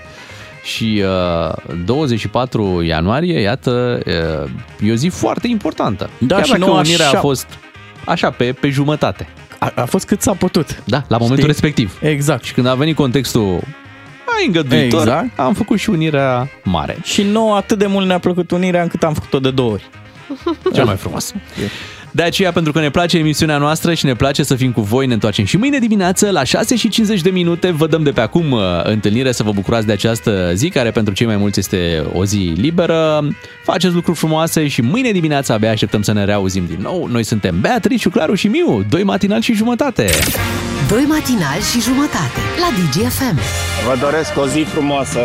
Și uh, 24 ianuarie, iată, uh, e o zi foarte importantă. Da, Chiar și dacă nu unirea așa- a fost așa, pe, pe jumătate. A, a fost cât s-a putut. Da, la momentul Știi? respectiv. Exact. Și când a venit contextul mai îngăduitor, Exact. am făcut și unirea mare. Și nouă atât de mult ne-a plăcut unirea încât am făcut-o de două ori. Cel mai frumos. De aceea, pentru că ne place emisiunea noastră și ne place să fim cu voi, ne întoarcem și mâine dimineață la 6 și 50 de minute. Vă dăm de pe acum uh, întâlnire să vă bucurați de această zi, care pentru cei mai mulți este o zi liberă. Faceți lucruri frumoase și mâine dimineața abia așteptăm să ne reauzim din nou. Noi suntem Beatrice, Claru și Miu, doi matinal și jumătate. Doi matinali și jumătate la DGFM. Vă doresc o zi frumoasă